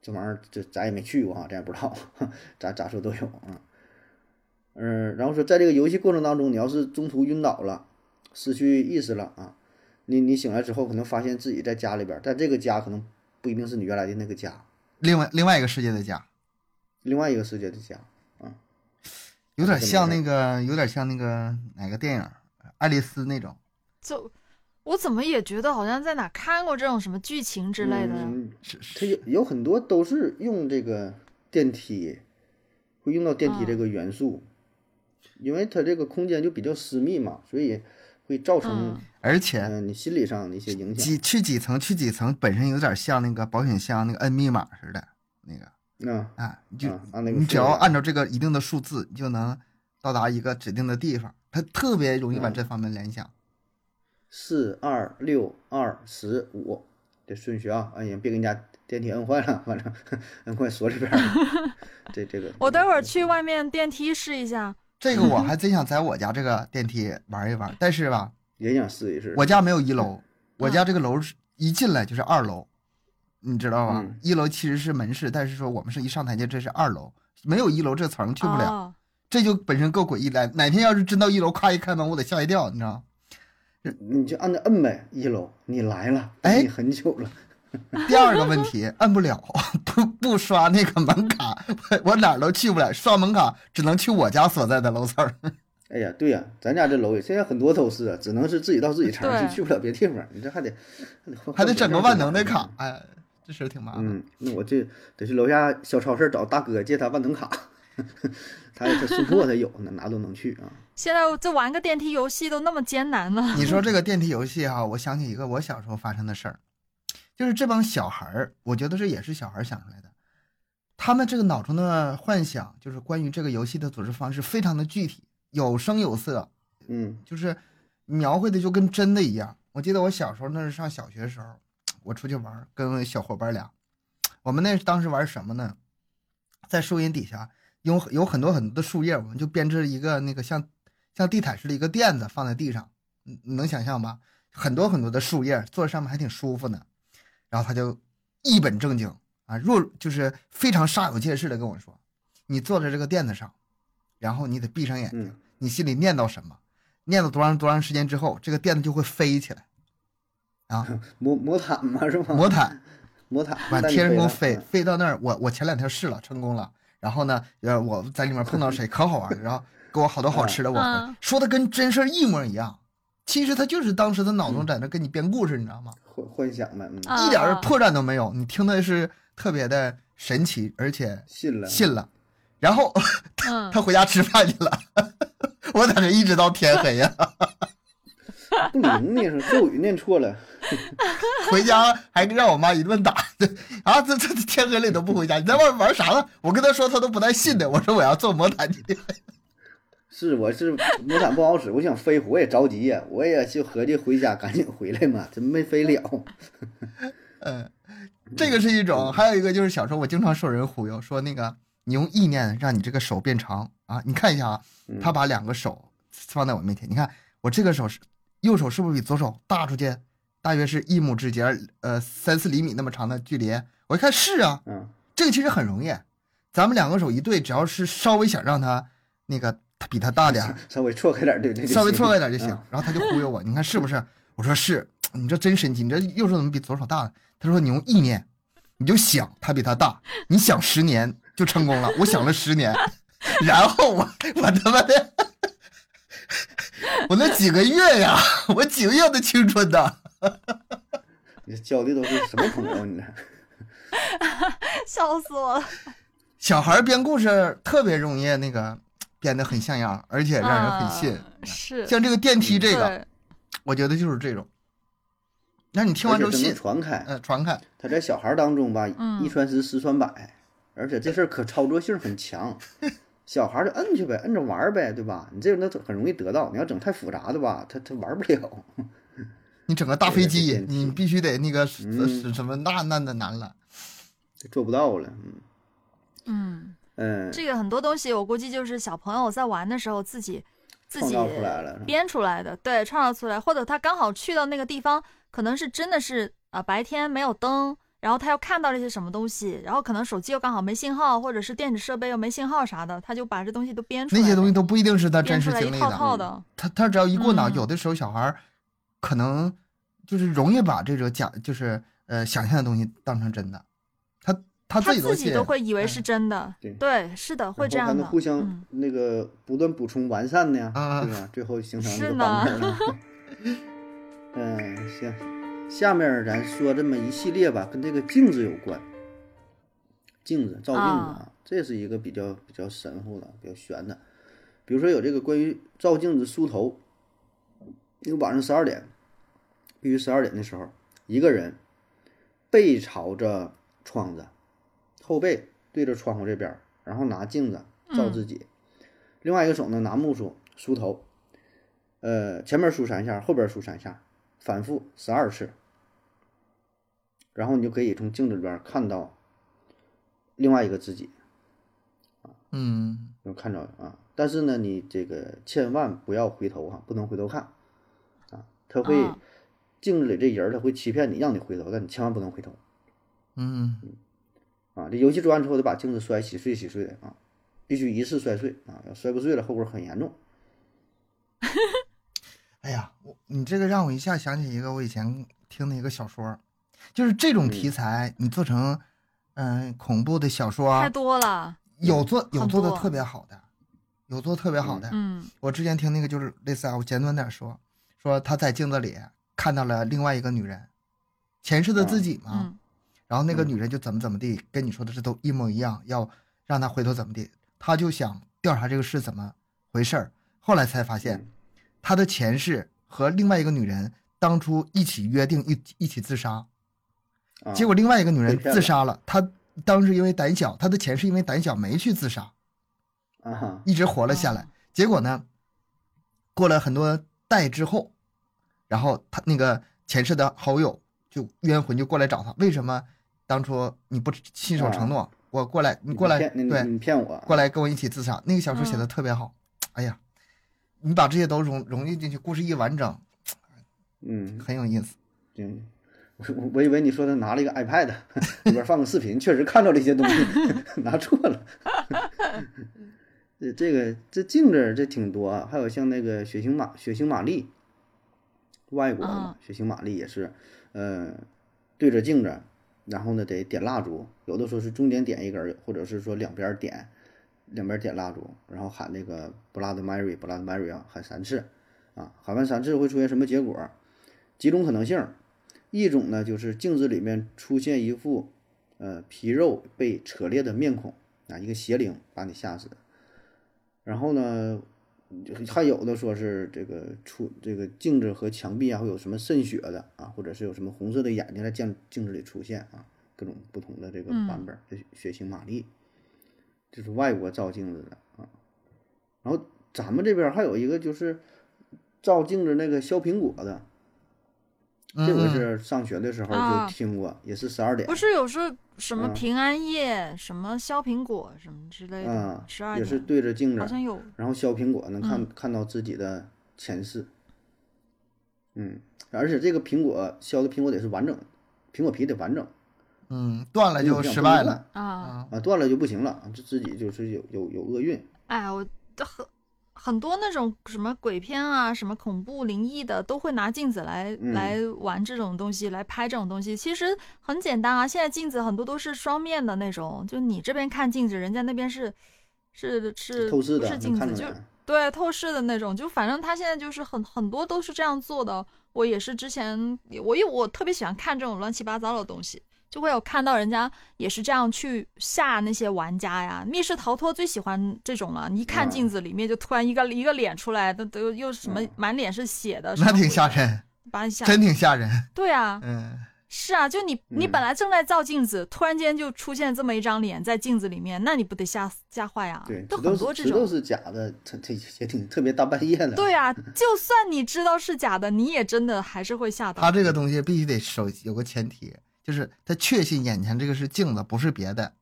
这玩意儿这咱也没去过哈，咱也不知道，咱咋说都有啊。嗯，然后说在这个游戏过程当中，你要是中途晕倒了，失去意识了啊，你你醒来之后可能发现自己在家里边儿，但这个家可能不一定是你原来的那个家，另外另外一个世界的家，另外一个世界的家。有点像那个有点像那个哪个电影《爱丽丝》那种。就我怎么也觉得好像在哪看过这种什么剧情之类的。嗯，是它有有很多都是用这个电梯，会用到电梯这个元素，因为它这个空间就比较私密嘛，所以会造成嗯而且嗯、你心理上的一些影响。几去几层去几层，本身有点像那个保险箱那个摁密码似的，那个嗯，啊，你就、啊那个你只要按照这个一定的数字，你就能到达一个指定的地方。它特别容易把嗯这方面联想。四二六二十五这顺序啊，哎呀，别给人家电梯摁坏了，反正 摁坏锁里边儿了。这这个，我待会儿去外面电梯试一下。这个我还真想在我家这个电梯玩一玩，但是吧，也想试一试。我家没有一楼，我家这个楼是一进来就是二楼，你知道吧？嗯一楼其实是门市，但是说我们是一上台阶，这是二楼，没有一楼这层去不了，哦这就本身够诡异的。哪天要是真到一楼，咔一开门，我得吓一跳，你知道吗？你就按着摁呗，一楼你来了，哎很久了。第二个问题，摁不了，不不刷那个门卡，我我哪儿都去不了，刷门卡只能去我家所在的楼层儿。哎呀，对呀、咱家这楼也现在很多都是啊，只能是自己到自己层去，去不了别地方。你这还得还得换还得整个万能的卡，哎，这事儿挺麻烦。嗯，那我这得去楼下小超市找大哥借他万能卡，他他送货他有，那哪都能去啊。现在这玩个电梯游戏都那么艰难了。你说这个 电梯游戏哈，我想起一个我小时候发生的事儿，就是这帮小孩儿，我觉得这也是小孩儿想出来的，他们这个脑中的幻想就是关于这个游戏的组织方式非常的具体，有声有色，嗯就是描绘的就跟真的一样。我记得我小时候那是上小学的时候，我出去玩，跟小伙伴俩，我们那当时玩什么呢？在树荫底下有有很多很多的树叶，我们就编织一个那个像像地毯似的一个垫子放在地上，你你能想象吧？很多很多的树叶，坐在上面还挺舒服呢。然后他就一本正经啊，若就是非常煞有介事的跟我说：“你坐在这个垫子上，然后你得闭上眼睛，嗯你心里念叨什么，念叨多长多长时间之后，这个垫子就会飞起来啊，魔魔毯嘛是吧？魔毯 魔毯往天上空飞，嗯飞到那儿。我我前两天试了，成功了。然后呢，呃，我在里面碰到谁，可好玩了，然后给我好多好吃的，我嗯说的跟真事儿一模一样。其实他就是当时他脑中在那跟你编故事，你知道吗？幻幻想的，一点儿破绽都没有，你听的是特别的神奇，而且信了信了。然后嗯，他回家吃饭去了，我在这一直到天黑呀、不灵呢，说咒语念错了，回家还让我妈一顿打。啊，这这天黑了你都不回家，你在外面玩啥呢？我跟他说，他都不带信的。我说我要做魔毯去。是我是魔毯不好使，我想飞，我也着急呀，我也就合计回家赶紧回来嘛，真没飞了。嗯，这个是一种，还有一个就是小时候我经常受人忽悠，说那个你用意念让你这个手变长啊，你看一下啊，嗯他把两个手放在我面前，你看我这个手是右手是不是比左手大出去，大约是一拇指节，呃三四厘米那么长的距离？我一看是啊，嗯，这个其实很容易，咱们两个手一对，只要是稍微想让他那个他比他大点儿，稍微错开点儿，对对，稍微错开点就行嗯。然后他就忽悠我，你看是不是？我说是，你这真神奇，你这右手怎么比左手大呢？他说你用意念，你就想他比他大，你想十年就成功了。我想了十年，然后我我他妈的，我那几个月呀，我几个月的青春呐。你交的都是什么朋友？你这 笑死我了。小孩编故事特别容易那个编得很像样，而且让人很信。啊是像这个电梯这个，我觉得就是这种，让你听完之后信传开。呃，传开。他在小孩当中吧，嗯一传十，十传百，而且这事儿可操作性很强。小孩就摁去呗，摁着玩呗，对吧？你这个那很容易得到，你要整太复杂的吧，他他玩不了。你整个大飞机你必须得那个是嗯什么那那那难了。做不到了。嗯嗯，嗯，这个很多东西我估计就是小朋友在玩的时候自己自己出来了编出来的，对，创造出来，或者他刚好去到那个地方，可能是真的是啊、白天没有灯，然后他又看到了一些什么东西，然后可能手机又刚好没信号，或者是电子设备又没信号啥的，他就把这东西都编出来，那些东西都不一定是他真编出来一套实经历的，套的，他他只要一过脑，嗯。有的时候小孩儿可能就是容易把这种假就是呃想象的东西当成真的，他他他自己都自己都会以为是真的，对。对，是的，会这样的，能互相嗯。那个不断补充完善呢，啊对吧？最后形成一个是呢版本 了。嗯，行，下面咱说这么一系列吧，跟这个镜子有关。镜子照镜子啊，这是一个比较比较神乎的、比较玄的。比如说有这个关于照镜子梳头，因为晚上十二点，必须十二点的时候，一个人背朝着窗子，后背对着窗户这边，然后拿镜子照自己，另外一个手呢拿木梳梳头，呃，前面梳三下，后边梳三下，反复十二次，然后你就可以从镜子里边看到另外一个自己，嗯能看着啊。但是呢，你这个千万不要回头哈、不能回头看啊，他会、啊镜子里这人他会欺骗你，让你回头，但你千万不能回头嗯啊。这游戏做完之后得把镜子摔稀碎稀碎的啊，必须一次摔碎啊，要摔不碎了后果很严重。哎呀，我你这个让我一下想起一个我以前听的一个小说，就是这种题材你做成嗯、恐怖的小说太，多了，有做有做的特别好的，有做特别好的。嗯。我之前听那个就是类似啊，我简短点说，说他在镜子里看到了另外一个女人，前世的自己嘛，嗯然后那个嗯。女人就怎么怎么地，跟你说的这都一模一样，要让他回头怎么地，他就想调查这个事怎么回事儿，后来才发现嗯他的前世和另外一个女人当初一起约定一一起自杀，啊，结果另外一个女人自杀了，他当时因为胆小，他的前世因为胆小没去自杀，啊哈，一直活了下来。哦结果呢，过了很多代之后，然后他那个前世的好友就冤魂就过来找他，为什么当初你不信守承诺？我过来，你你过来，对，你骗我，过来跟我一起自杀。那个小说写的嗯特别好，哎呀，你把这些都融融进进去，故事一完整，嗯，很有意思。对，我我我以为你说他拿了一个 iPad 里边放个视频，确实看到了一些东西，拿错了。这这个这镜子这挺多啊，还有像那个血腥玛血腥玛丽，外国的嘛，血腥玛丽也是，呃，对着镜子，然后呢得点蜡烛，有的时候是中间点一根，或者是说两边儿点，两边点蜡烛，然后喊那个 Blood Mary Blood Mary 啊，喊三次，啊，喊完三次会出现什么结果？几种可能性，一种呢就是镜子里面出现一副，呃，皮肉被扯裂的面孔啊，一个邪灵把你吓死。然后呢，还有的说是这个出这个镜子和墙壁啊会有什么渗血的啊，或者是有什么红色的眼睛在镜镜子里出现啊，各种不同的这个版本的血腥玛丽，这是外国照镜子的啊。然后咱们这边还有一个就是照镜子那个削苹果的，这我嗯是上学的时候啊就听过，也是十二点不是有时候什么嗯平安夜、什么削苹果什么之类的啊，，十二也是对着镜子好，像有。然后削苹果能看、嗯看到自己的前世。嗯，而且这个苹果削的苹果得是完整，苹果皮得完整，嗯，断了就失败了。啊，啊，啊，断了就不行了，这自己就是有有有厄运。哎，我这很很多那种什么鬼片啊，什么恐怖灵异的，都会拿镜子来、嗯来玩这种东西，来拍这种东西。其实很简单啊，现在镜子很多都是双面的那种，就你这边看镜子，人家那边是是是透视的能是镜子，就。对透视的那种，就反正他现在就是很很多都是这样做的。我也是之前我因为我特别喜欢看这种乱七八糟的东西，就会有看到人家也是这样去吓那些玩家呀。密室逃脱最喜欢这种了，你一看嗯镜子里面就突然一个一个脸出来，都都又什么嗯满脸是血的，那挺吓人，把你吓。真挺吓人。对啊，嗯，是啊，就你你嗯本来正在照镜子，突然间就出现这么一张脸在镜子里面，那你不得吓吓坏啊？对，都很多这种。都是假的，这这也挺特别大半夜的。对啊，就算你知道是假的，你也真的还是会吓到。他这个东西必须得手有个前提，就是他确信眼前这个是镜子，不是别的。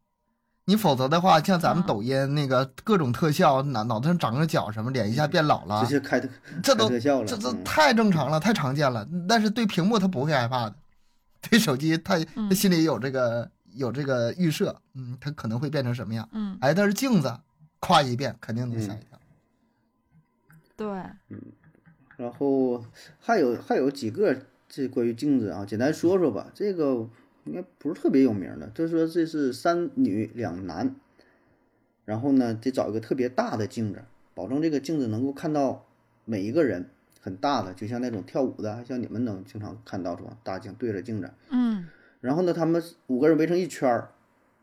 你否则的话，像咱们嗯抖音那个各种特效，脑脑袋上长个角什么，脸一下变老了直，接开这都特效了，这这嗯太正常了，太常见了。但是对屏幕他不会害怕的，对手机他嗯他心里有这个有这个预设，嗯，他可能会变成什么样？嗯，哎，但是镜子夸一遍肯定能吓一跳。对，然后还有还有几个这关于镜子啊，简单说说吧。这个应该不是特别有名的，就说这是三女两男，然后呢得找一个特别大的镜子，保证这个镜子能够看到每一个人，很大的，就像那种跳舞的，像你们能经常看到是吧？大镜对着镜子，嗯然后呢，他们五个人围成一圈儿，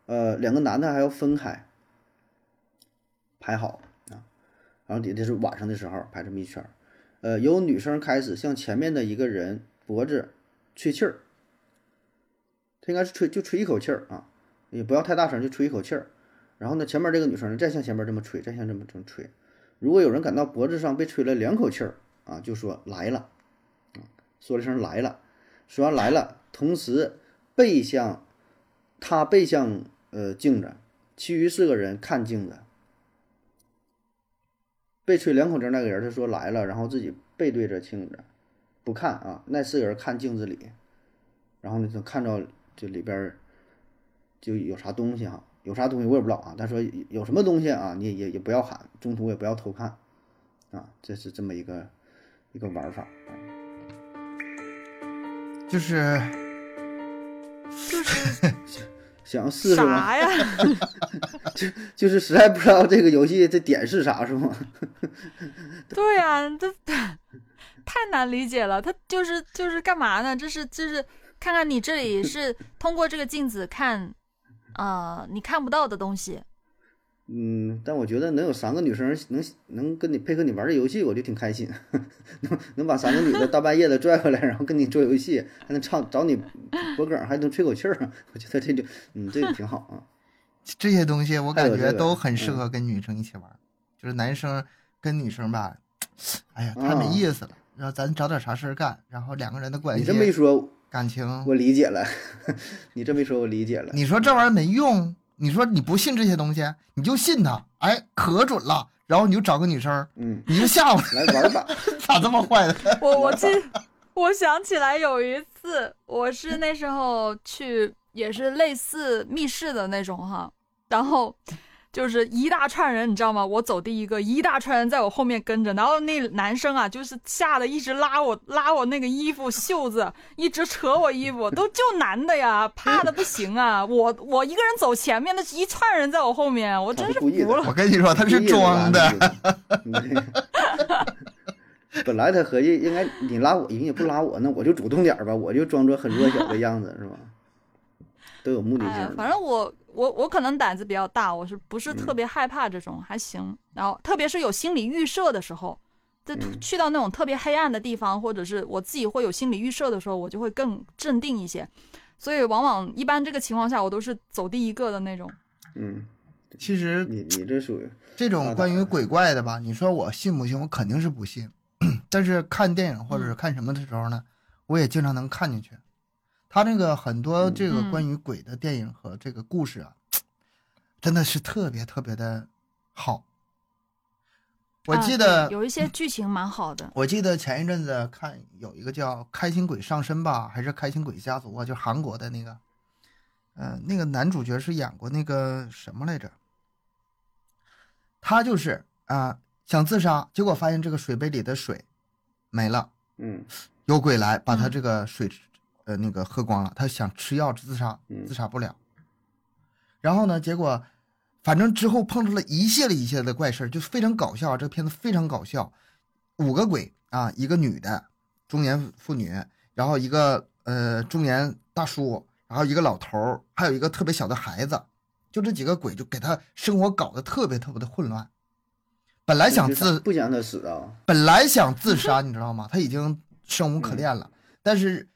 呃，两个男的还要分开排好啊，然后得这是晚上的时候排这么一圈儿，呃，由女生开始向前面的一个人脖子吹气儿，他应该是吹就吹一口气儿啊，也不要太大声，就吹一口气儿，然后呢，前面这个女生再向前面这么吹，再向这么这么吹，如果有人感到脖子上被吹了两口气儿啊，就说来了，啊，说了声来了，说完来了，同时背向他背向呃镜子，其余四个人看镜子。被吹两口气那个人他说来了，然后自己背对着镜子，不看啊。那四个人看镜子里，然后呢就看着这里边就有啥东西哈、有啥东西我也不知道啊。他说有什么东西啊，你也也也不要喊，中途也不要偷看啊。这是这么一个一个玩法。啊就是就是 想试试吗？啥呀？就是实在不知道这个游戏这点是啥，是吗？对呀、这太难理解了。他就是就是干嘛呢？这是就是看看你这里是 通过这个镜子看，呃，你看不到的东西。嗯，但我觉得能有三个女生能能跟你配合你玩这游戏，我就挺开心。能能把三个女的大半夜的拽回来，然后跟你做游戏，还能唱找你脖梗，还能吹口气儿，我觉得这就嗯，这个挺好啊。这些东西，我感觉都很适嗯合跟女生一起玩。就是男生跟女生吧，哎呀，太没啊意思了。然后咱找点啥事儿干，然后两个人的关系 你这么一说，感情，我理解了。你这么一说，我理解了。你说这玩意儿没用，你说你不信这些东西，你就信他，哎，可准了。然后你就找个女生，嗯，你就吓唬，来玩吧。咋这么坏的？我我记，我想起来有一次，我是那时候去，也是类似密室的那种哈，然后就是一大串人，你知道吗？我走第一个，一大串人在我后面跟着，然后那男生啊，就是吓得一直拉我拉我那个衣服袖子，一直扯我衣服，都就男的呀，怕的不行啊！我我一个人走前面，那一串人在我后面，我真是服了。我跟你说，他是装的。的。本来他合计应该你拉我，人也不拉我，那我就主动点吧，我就装作很弱小的样子，是吧？都有目的性，反正我我我可能胆子比较大，我是不是特别害怕这种，还行。然后特别是有心理预设的时候，这嗯去到那种特别黑暗的地方，或者是我自己会有心理预设的时候，我就会更镇定一些。所以往往一般这个情况下，我都是走第一个的那种。嗯，其实你你这属于这种关于鬼怪的吧，你说我信不信？我肯定是不信。但是看电影或者是看什么的时候呢，我也经常能看进去。他那个很多这个嗯关于鬼的电影和这个故事啊，真的是特别特别的好。我啊记得对有一些剧情蛮好的。我记得前一阵子看有一个叫《开心鬼上身》吧，还是《开心鬼家族》啊，就韩国的那个，呃，那个男主角是演过那个什么来着？他就是啊、想自杀，结果发现这个水杯里的水没了，嗯有鬼来把他嗯这个水呃那个喝光了，他想吃药自杀，嗯自杀不了。然后呢，结果反正之后碰出了一系列一系列的怪事儿，就非常搞笑。这个片子非常搞笑，五个鬼啊，一个女的中年妇女，然后一个呃中年大叔，然后一个老头儿，还有一个特别小的孩子，就这几个鬼就给他生活搞得特别特别的混乱。本来想自不想他死啊，本来想自杀，你知道吗？他已经生无可恋了，但是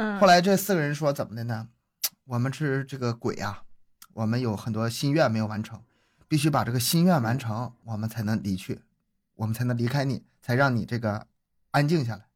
嗯，后来这四个人说怎么的呢？我们是这个鬼啊，我们有很多心愿没有完成，必须把这个心愿完成，我们才能离去，我们才能离开你，才让你这个安静下来。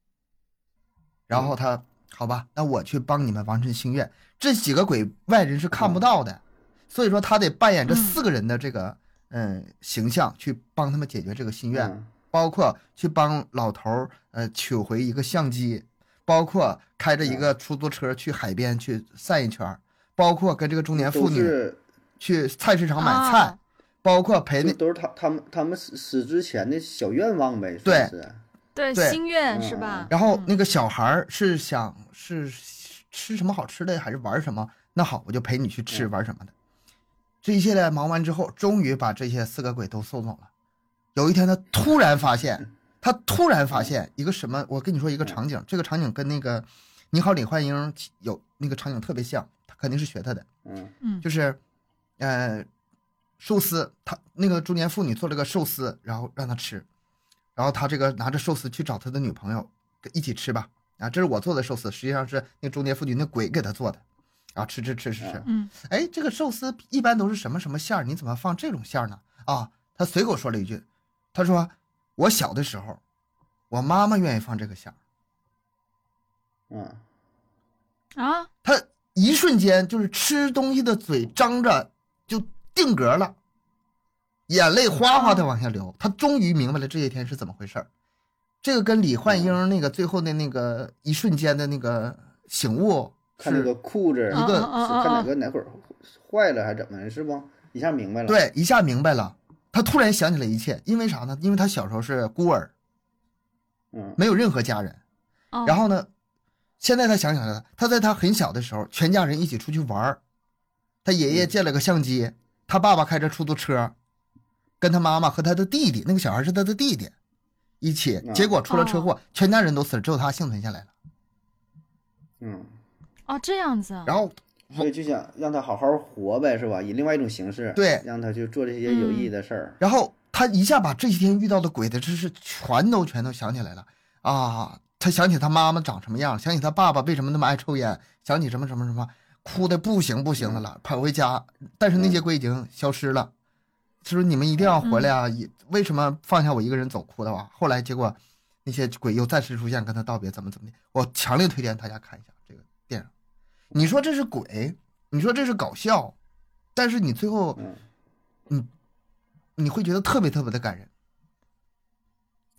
然后他好吧，那我去帮你们完成心愿。这几个鬼外人是看不到的，所以说他得扮演这嗯四个人的这个嗯形象去帮他们解决这个心愿。嗯包括去帮老头儿呃取回一个相机，包括开着一个出租车去海边去散一圈儿，包括跟这个中年妇女去菜市场买菜，啊包括陪那都是他他们他们死死之前的小愿望呗，对是对对心愿是嗯吧？然后嗯那个小孩是想是吃什么好吃的还是玩什么？那好，我就陪你去吃嗯玩什么的。这一系列忙完之后，终于把这些四个鬼都送走了。有一天，他突然发现，他突然发现一个什么？我跟你说一个场景，这个场景跟那个《你好，李焕英》有那个场景特别像，他肯定是学他的。嗯嗯，就是，呃，寿司，他那个中年妇女做了个寿司，然后让他吃，然后他这个拿着寿司去找他的女朋友一起吃吧。啊，这是我做的寿司，实际上是那中年妇女那鬼给他做的。啊吃吃吃吃吃，嗯哎，这个寿司一般都是什么什么馅儿？你怎么放这种馅儿呢？啊，他随口说了一句，他说我小的时候，我妈妈愿意放这个馅儿。嗯啊，他一瞬间就是吃东西的嘴张着就定格了，眼泪哗哗的往下流。他终于明白了这些天是怎么回事儿。这个跟李焕英那个最后的那个一瞬间的那个醒悟是看那个裤子一个是看哪个哪会儿坏了还是怎么的，是不？一下明白了。，对一下明白了。他突然想起了一切，因为啥呢？因为他小时候是孤儿，嗯没有任何家人。哦然后呢，现在他想起来了，他在他很小的时候，全家人一起出去玩儿，他爷爷嗯借了个相机，他爸爸开着出租车，跟他妈妈和他的弟弟，那个小孩是他的弟弟，一起，啊结果出了车祸，全家人都死了，只有他幸存下来了。嗯，哦这样子啊，然后所以就想让他好好活呗，是吧？以另外一种形式，对让他去做这些有意义的事儿。然后他一下把这些天遇到的鬼的知识全都全都想起来了啊！他想起他妈妈长什么样，想起他爸爸为什么那么爱抽烟，想起什么什么什么，哭的不行不行的了，跑回家，但是那些鬼已经消失了。他说：“你们一定要回来啊！也为什么放下我一个人走哭的哇？”后来结果那些鬼又再次出现，跟他道别，怎么怎么的。我强烈推荐大家看一下。你说这是鬼，你说这是搞笑，但是你最后嗯你会觉得特别特别的感人。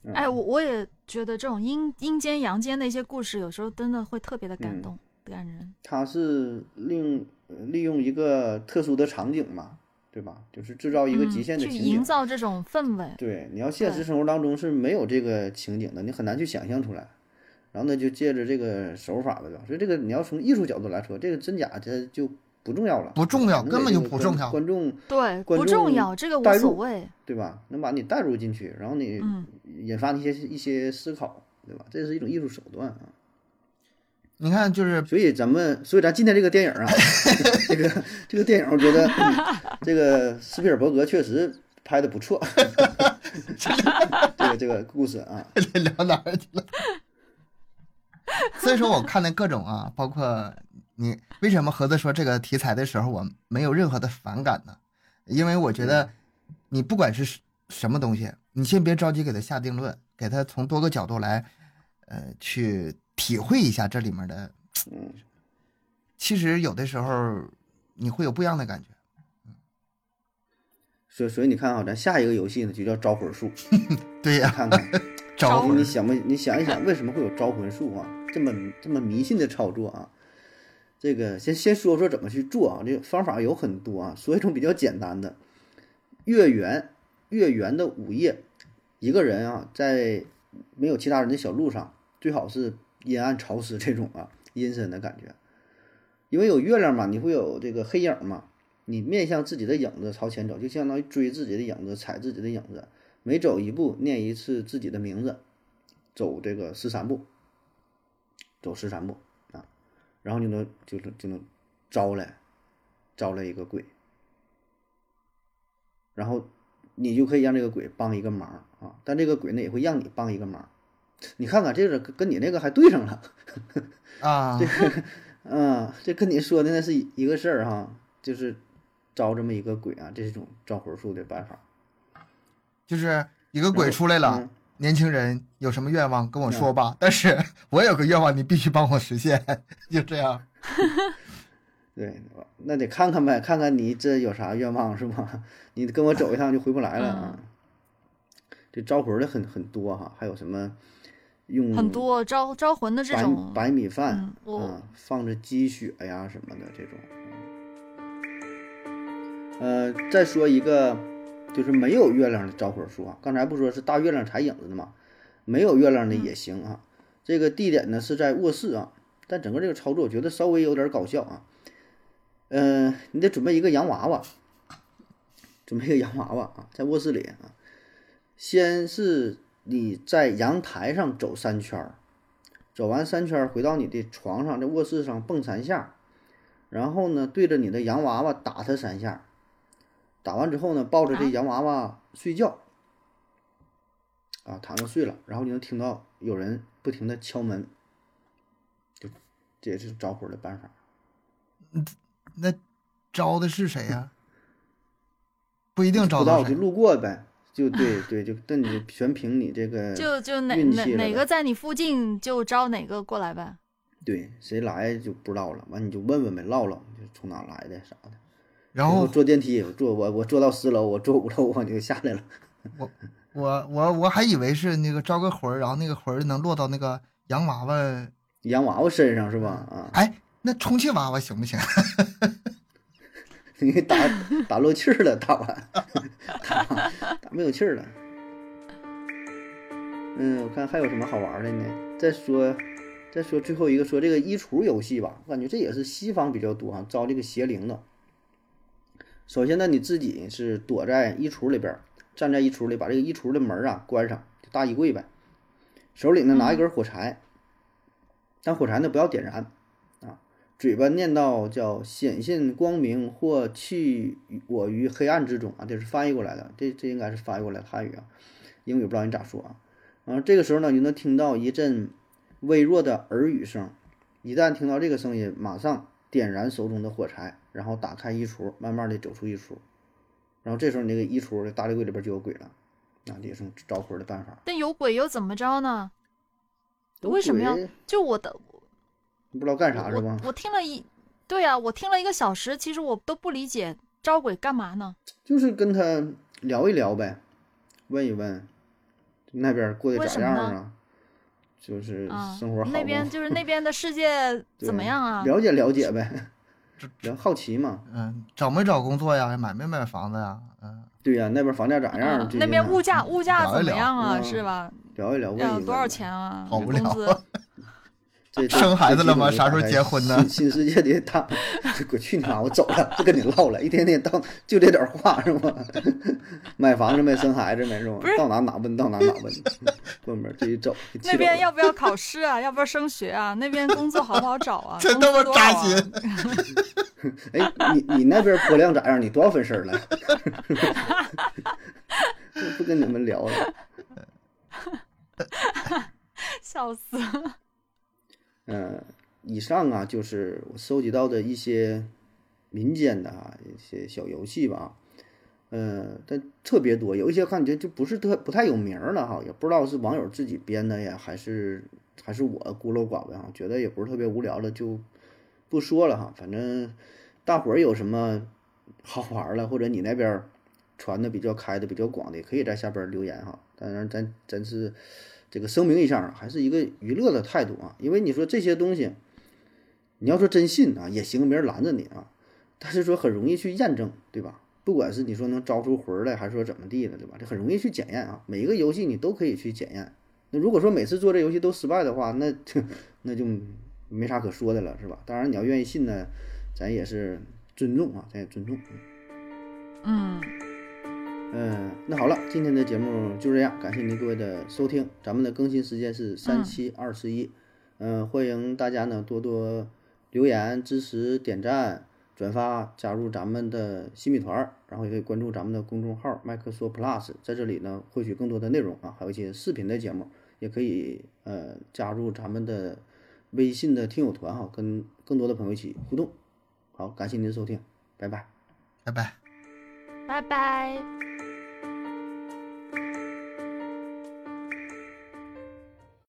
嗯哎，我我也觉得这种阴阴间阳间的一些故事，有时候真的会特别的感嗯动、感人。他是利用利用一个特殊的场景嘛，对吧？就是制造一个极限的嗯、情景。去营造这种氛围。对，你要现实生活当中是没有这个情景的，你很难去想象出来。然后呢，就借着这个手法吧，对吧？所以这个你要从艺术角度来说，这个真假它就不重要了，不重要，根本就不重要。观众对，观不重众要，这个无带入所谓。对吧？能把你带入进去，然后你嗯引发一些一些思考，对吧？这是一种艺术手段啊。你看，就是所以咱们，所以咱今天这个电影啊，这个这个电影，我觉得、嗯这个斯皮尔伯格确实拍的不错 这个这个故事啊，聊哪儿去了？所以说，我看的各种啊，包括你为什么盒子说这个题材的时候，我没有任何的反感呢？因为我觉得你不管是什么东西，你先别着急给他下定论，给他从多个角度来，呃，去体会一下这里面的。嗯，其实有的时候你会有不一样的感觉。所以所以你看啊，咱下一个游戏呢就叫招魂术，对呀、看看 招魂你想不？你想一想，为什么会有招魂术啊？这么这么迷信的操作啊？这个先先说说怎么去做啊？这个方法有很多啊，说一种比较简单的。月圆月圆的午夜，一个人啊，在没有其他人的小路上，最好是阴暗潮湿这种啊阴森的感觉，因为有月亮嘛，你会有这个黑影嘛，你面向自己的影子朝前走，就相当于追自己的影子，踩自己的影子。每走一步念一次自己的名字，走这个十三步，走十三步啊，然后就能就能就能招来招来一个鬼，然后你就可以让这个鬼帮一个忙啊，但这个鬼呢也会让你帮一个忙。你看看这个跟跟你那个还对上了，啊，这嗯，这跟你说的那是一一个事儿哈，就是招这么一个鬼啊，这是一种招魂术的办法。就是一个鬼出来了。嗯年轻人有什么愿望跟我说吧，但是 我有个愿望，你必须帮我实现，就这样。对，那得看看呗，看看你这有啥愿望是吧？你跟我走一趟就回不来了啊。这招魂的很很多哈，还有什么用很多招招魂的这种，白米饭嗯，放着鸡血呀什么的这种。呃，再说一个，就是没有月亮的招魂术啊。刚才不说是大月亮踩影子的吗？没有月亮的也行啊。这个地点呢是在卧室啊，但整个这个操作我觉得稍微有点搞笑啊。嗯、你得准备一个洋娃娃，准备一个洋娃娃啊，在卧室里啊。先是你在阳台上走三圈儿，走完三圈回到你的床上，在卧室上蹦三下，然后呢对着你的洋娃娃打它三下，打完之后呢抱着这啊洋娃娃睡觉，啊躺着睡了，然后你能听到有人不停的敲门，就这也是招魂的办法。那招的是谁呀、不一定不知道就招到就。路过呗，就对对，就但你全凭你这个 就就哪哪哪个在你附近就招哪个过来呗。对谁来就不知道了，完你就问问呗，唠唠，就从哪来的啥的。然后坐电梯，我坐我我坐到四楼，我坐五楼我就下来了。我我我我还以为是那个招个魂儿，然后那个魂儿能落到那个洋娃娃。洋娃娃身上是吧？啊，哎，那充气娃娃行不行？你给打打漏气儿了，打完打打没有气儿了。嗯，我看还有什么好玩的呢？再说再说最后一个，说这个衣橱游戏吧，我感觉这也是西方比较多啊，招这个邪灵的。首先呢，你自己是躲在衣橱里边，站在衣橱里，把这个衣橱的门啊关上，就大衣柜呗。手里呢拿一根火柴，但火柴呢不要点燃啊，嘴巴念叨叫“显现光明或弃我于黑暗之中”啊，这是翻译过来的，这这应该是翻译过来的汉语啊，英语不知道你咋说啊。然后这个时候呢，你能听到一阵微弱的耳语声，一旦听到这个声音，马上点燃手中的火柴，然后打开衣橱，慢慢的走出衣橱，然后这时候你那个衣橱的大衣柜里边就有鬼了，那，这也是招魂的办法。但有鬼又怎么着呢？有为什么要就我的你不知道干啥是吧我？听了一，对啊，我听了一个小时，其实我都不理解招鬼干嘛呢？就是跟他聊一聊呗，问一问那边过得咋样啊？就是啊生活好，那边就是那边的世界 怎么样啊？了解了解呗。比较好奇嘛。嗯，找没找工作呀？买没买房子呀？嗯，对呀、那边房价咋样？那边物价物价怎么样啊？嗯是吧？聊一聊，问一问多少？钱啊？好无聊工资这这生孩子了吗啥时候结婚呢新新世界的大，我去你妈！我走了，不跟你唠了，一天天到就这点话是吗？买房子没，生孩子没是吗？到哪哪问，到哪哪问，关门自己走。那边要不要考试啊？要不要升学啊？那边工作好不好找啊？真他妈扎心！哎，你你那边播量咋样？你多少分事儿了？不跟你们聊了。笑死！嗯，以上啊就是我收集到的一些民间的啊一些小游戏吧，嗯，但特别多，有一些感觉就不是特不太有名儿了哈，也不知道是网友自己编的呀，还是还是我孤陋寡闻哈，觉得也不是特别无聊了，就不说了哈。反正大伙儿有什么好玩儿了，或者你那边传的比较开的、比较广的，也可以在下边留言哈。当然，咱咱是这个声明一下啊，还是一个娱乐的态度啊，因为你说这些东西，你要说真信啊也行，没人拦着你啊，但是说很容易去验证，对吧？不管是你说能招出魂来，还是说怎么地的，对吧？这很容易去检验啊。每一个游戏你都可以去检验。那如果说每次做这游戏都失败的话，那就那就没啥可说的了，是吧？当然你要愿意信呢，咱也是尊重啊，咱也尊重。嗯，嗯，那好了，今天的节目就这样，感谢您各位的收听。咱们的更新时间是三七二十一，嗯，欢迎大家呢多多留言、支持、点赞、转发，加入咱们的新米团儿，然后也可以关注咱们的公众号麦克说 Plus，在这里呢获取更多的内容啊，还有一些视频的节目，也可以呃加入咱们的微信的听友团哈，跟更多的朋友一起互动。好，感谢您的收听，拜拜。拜拜。拜拜。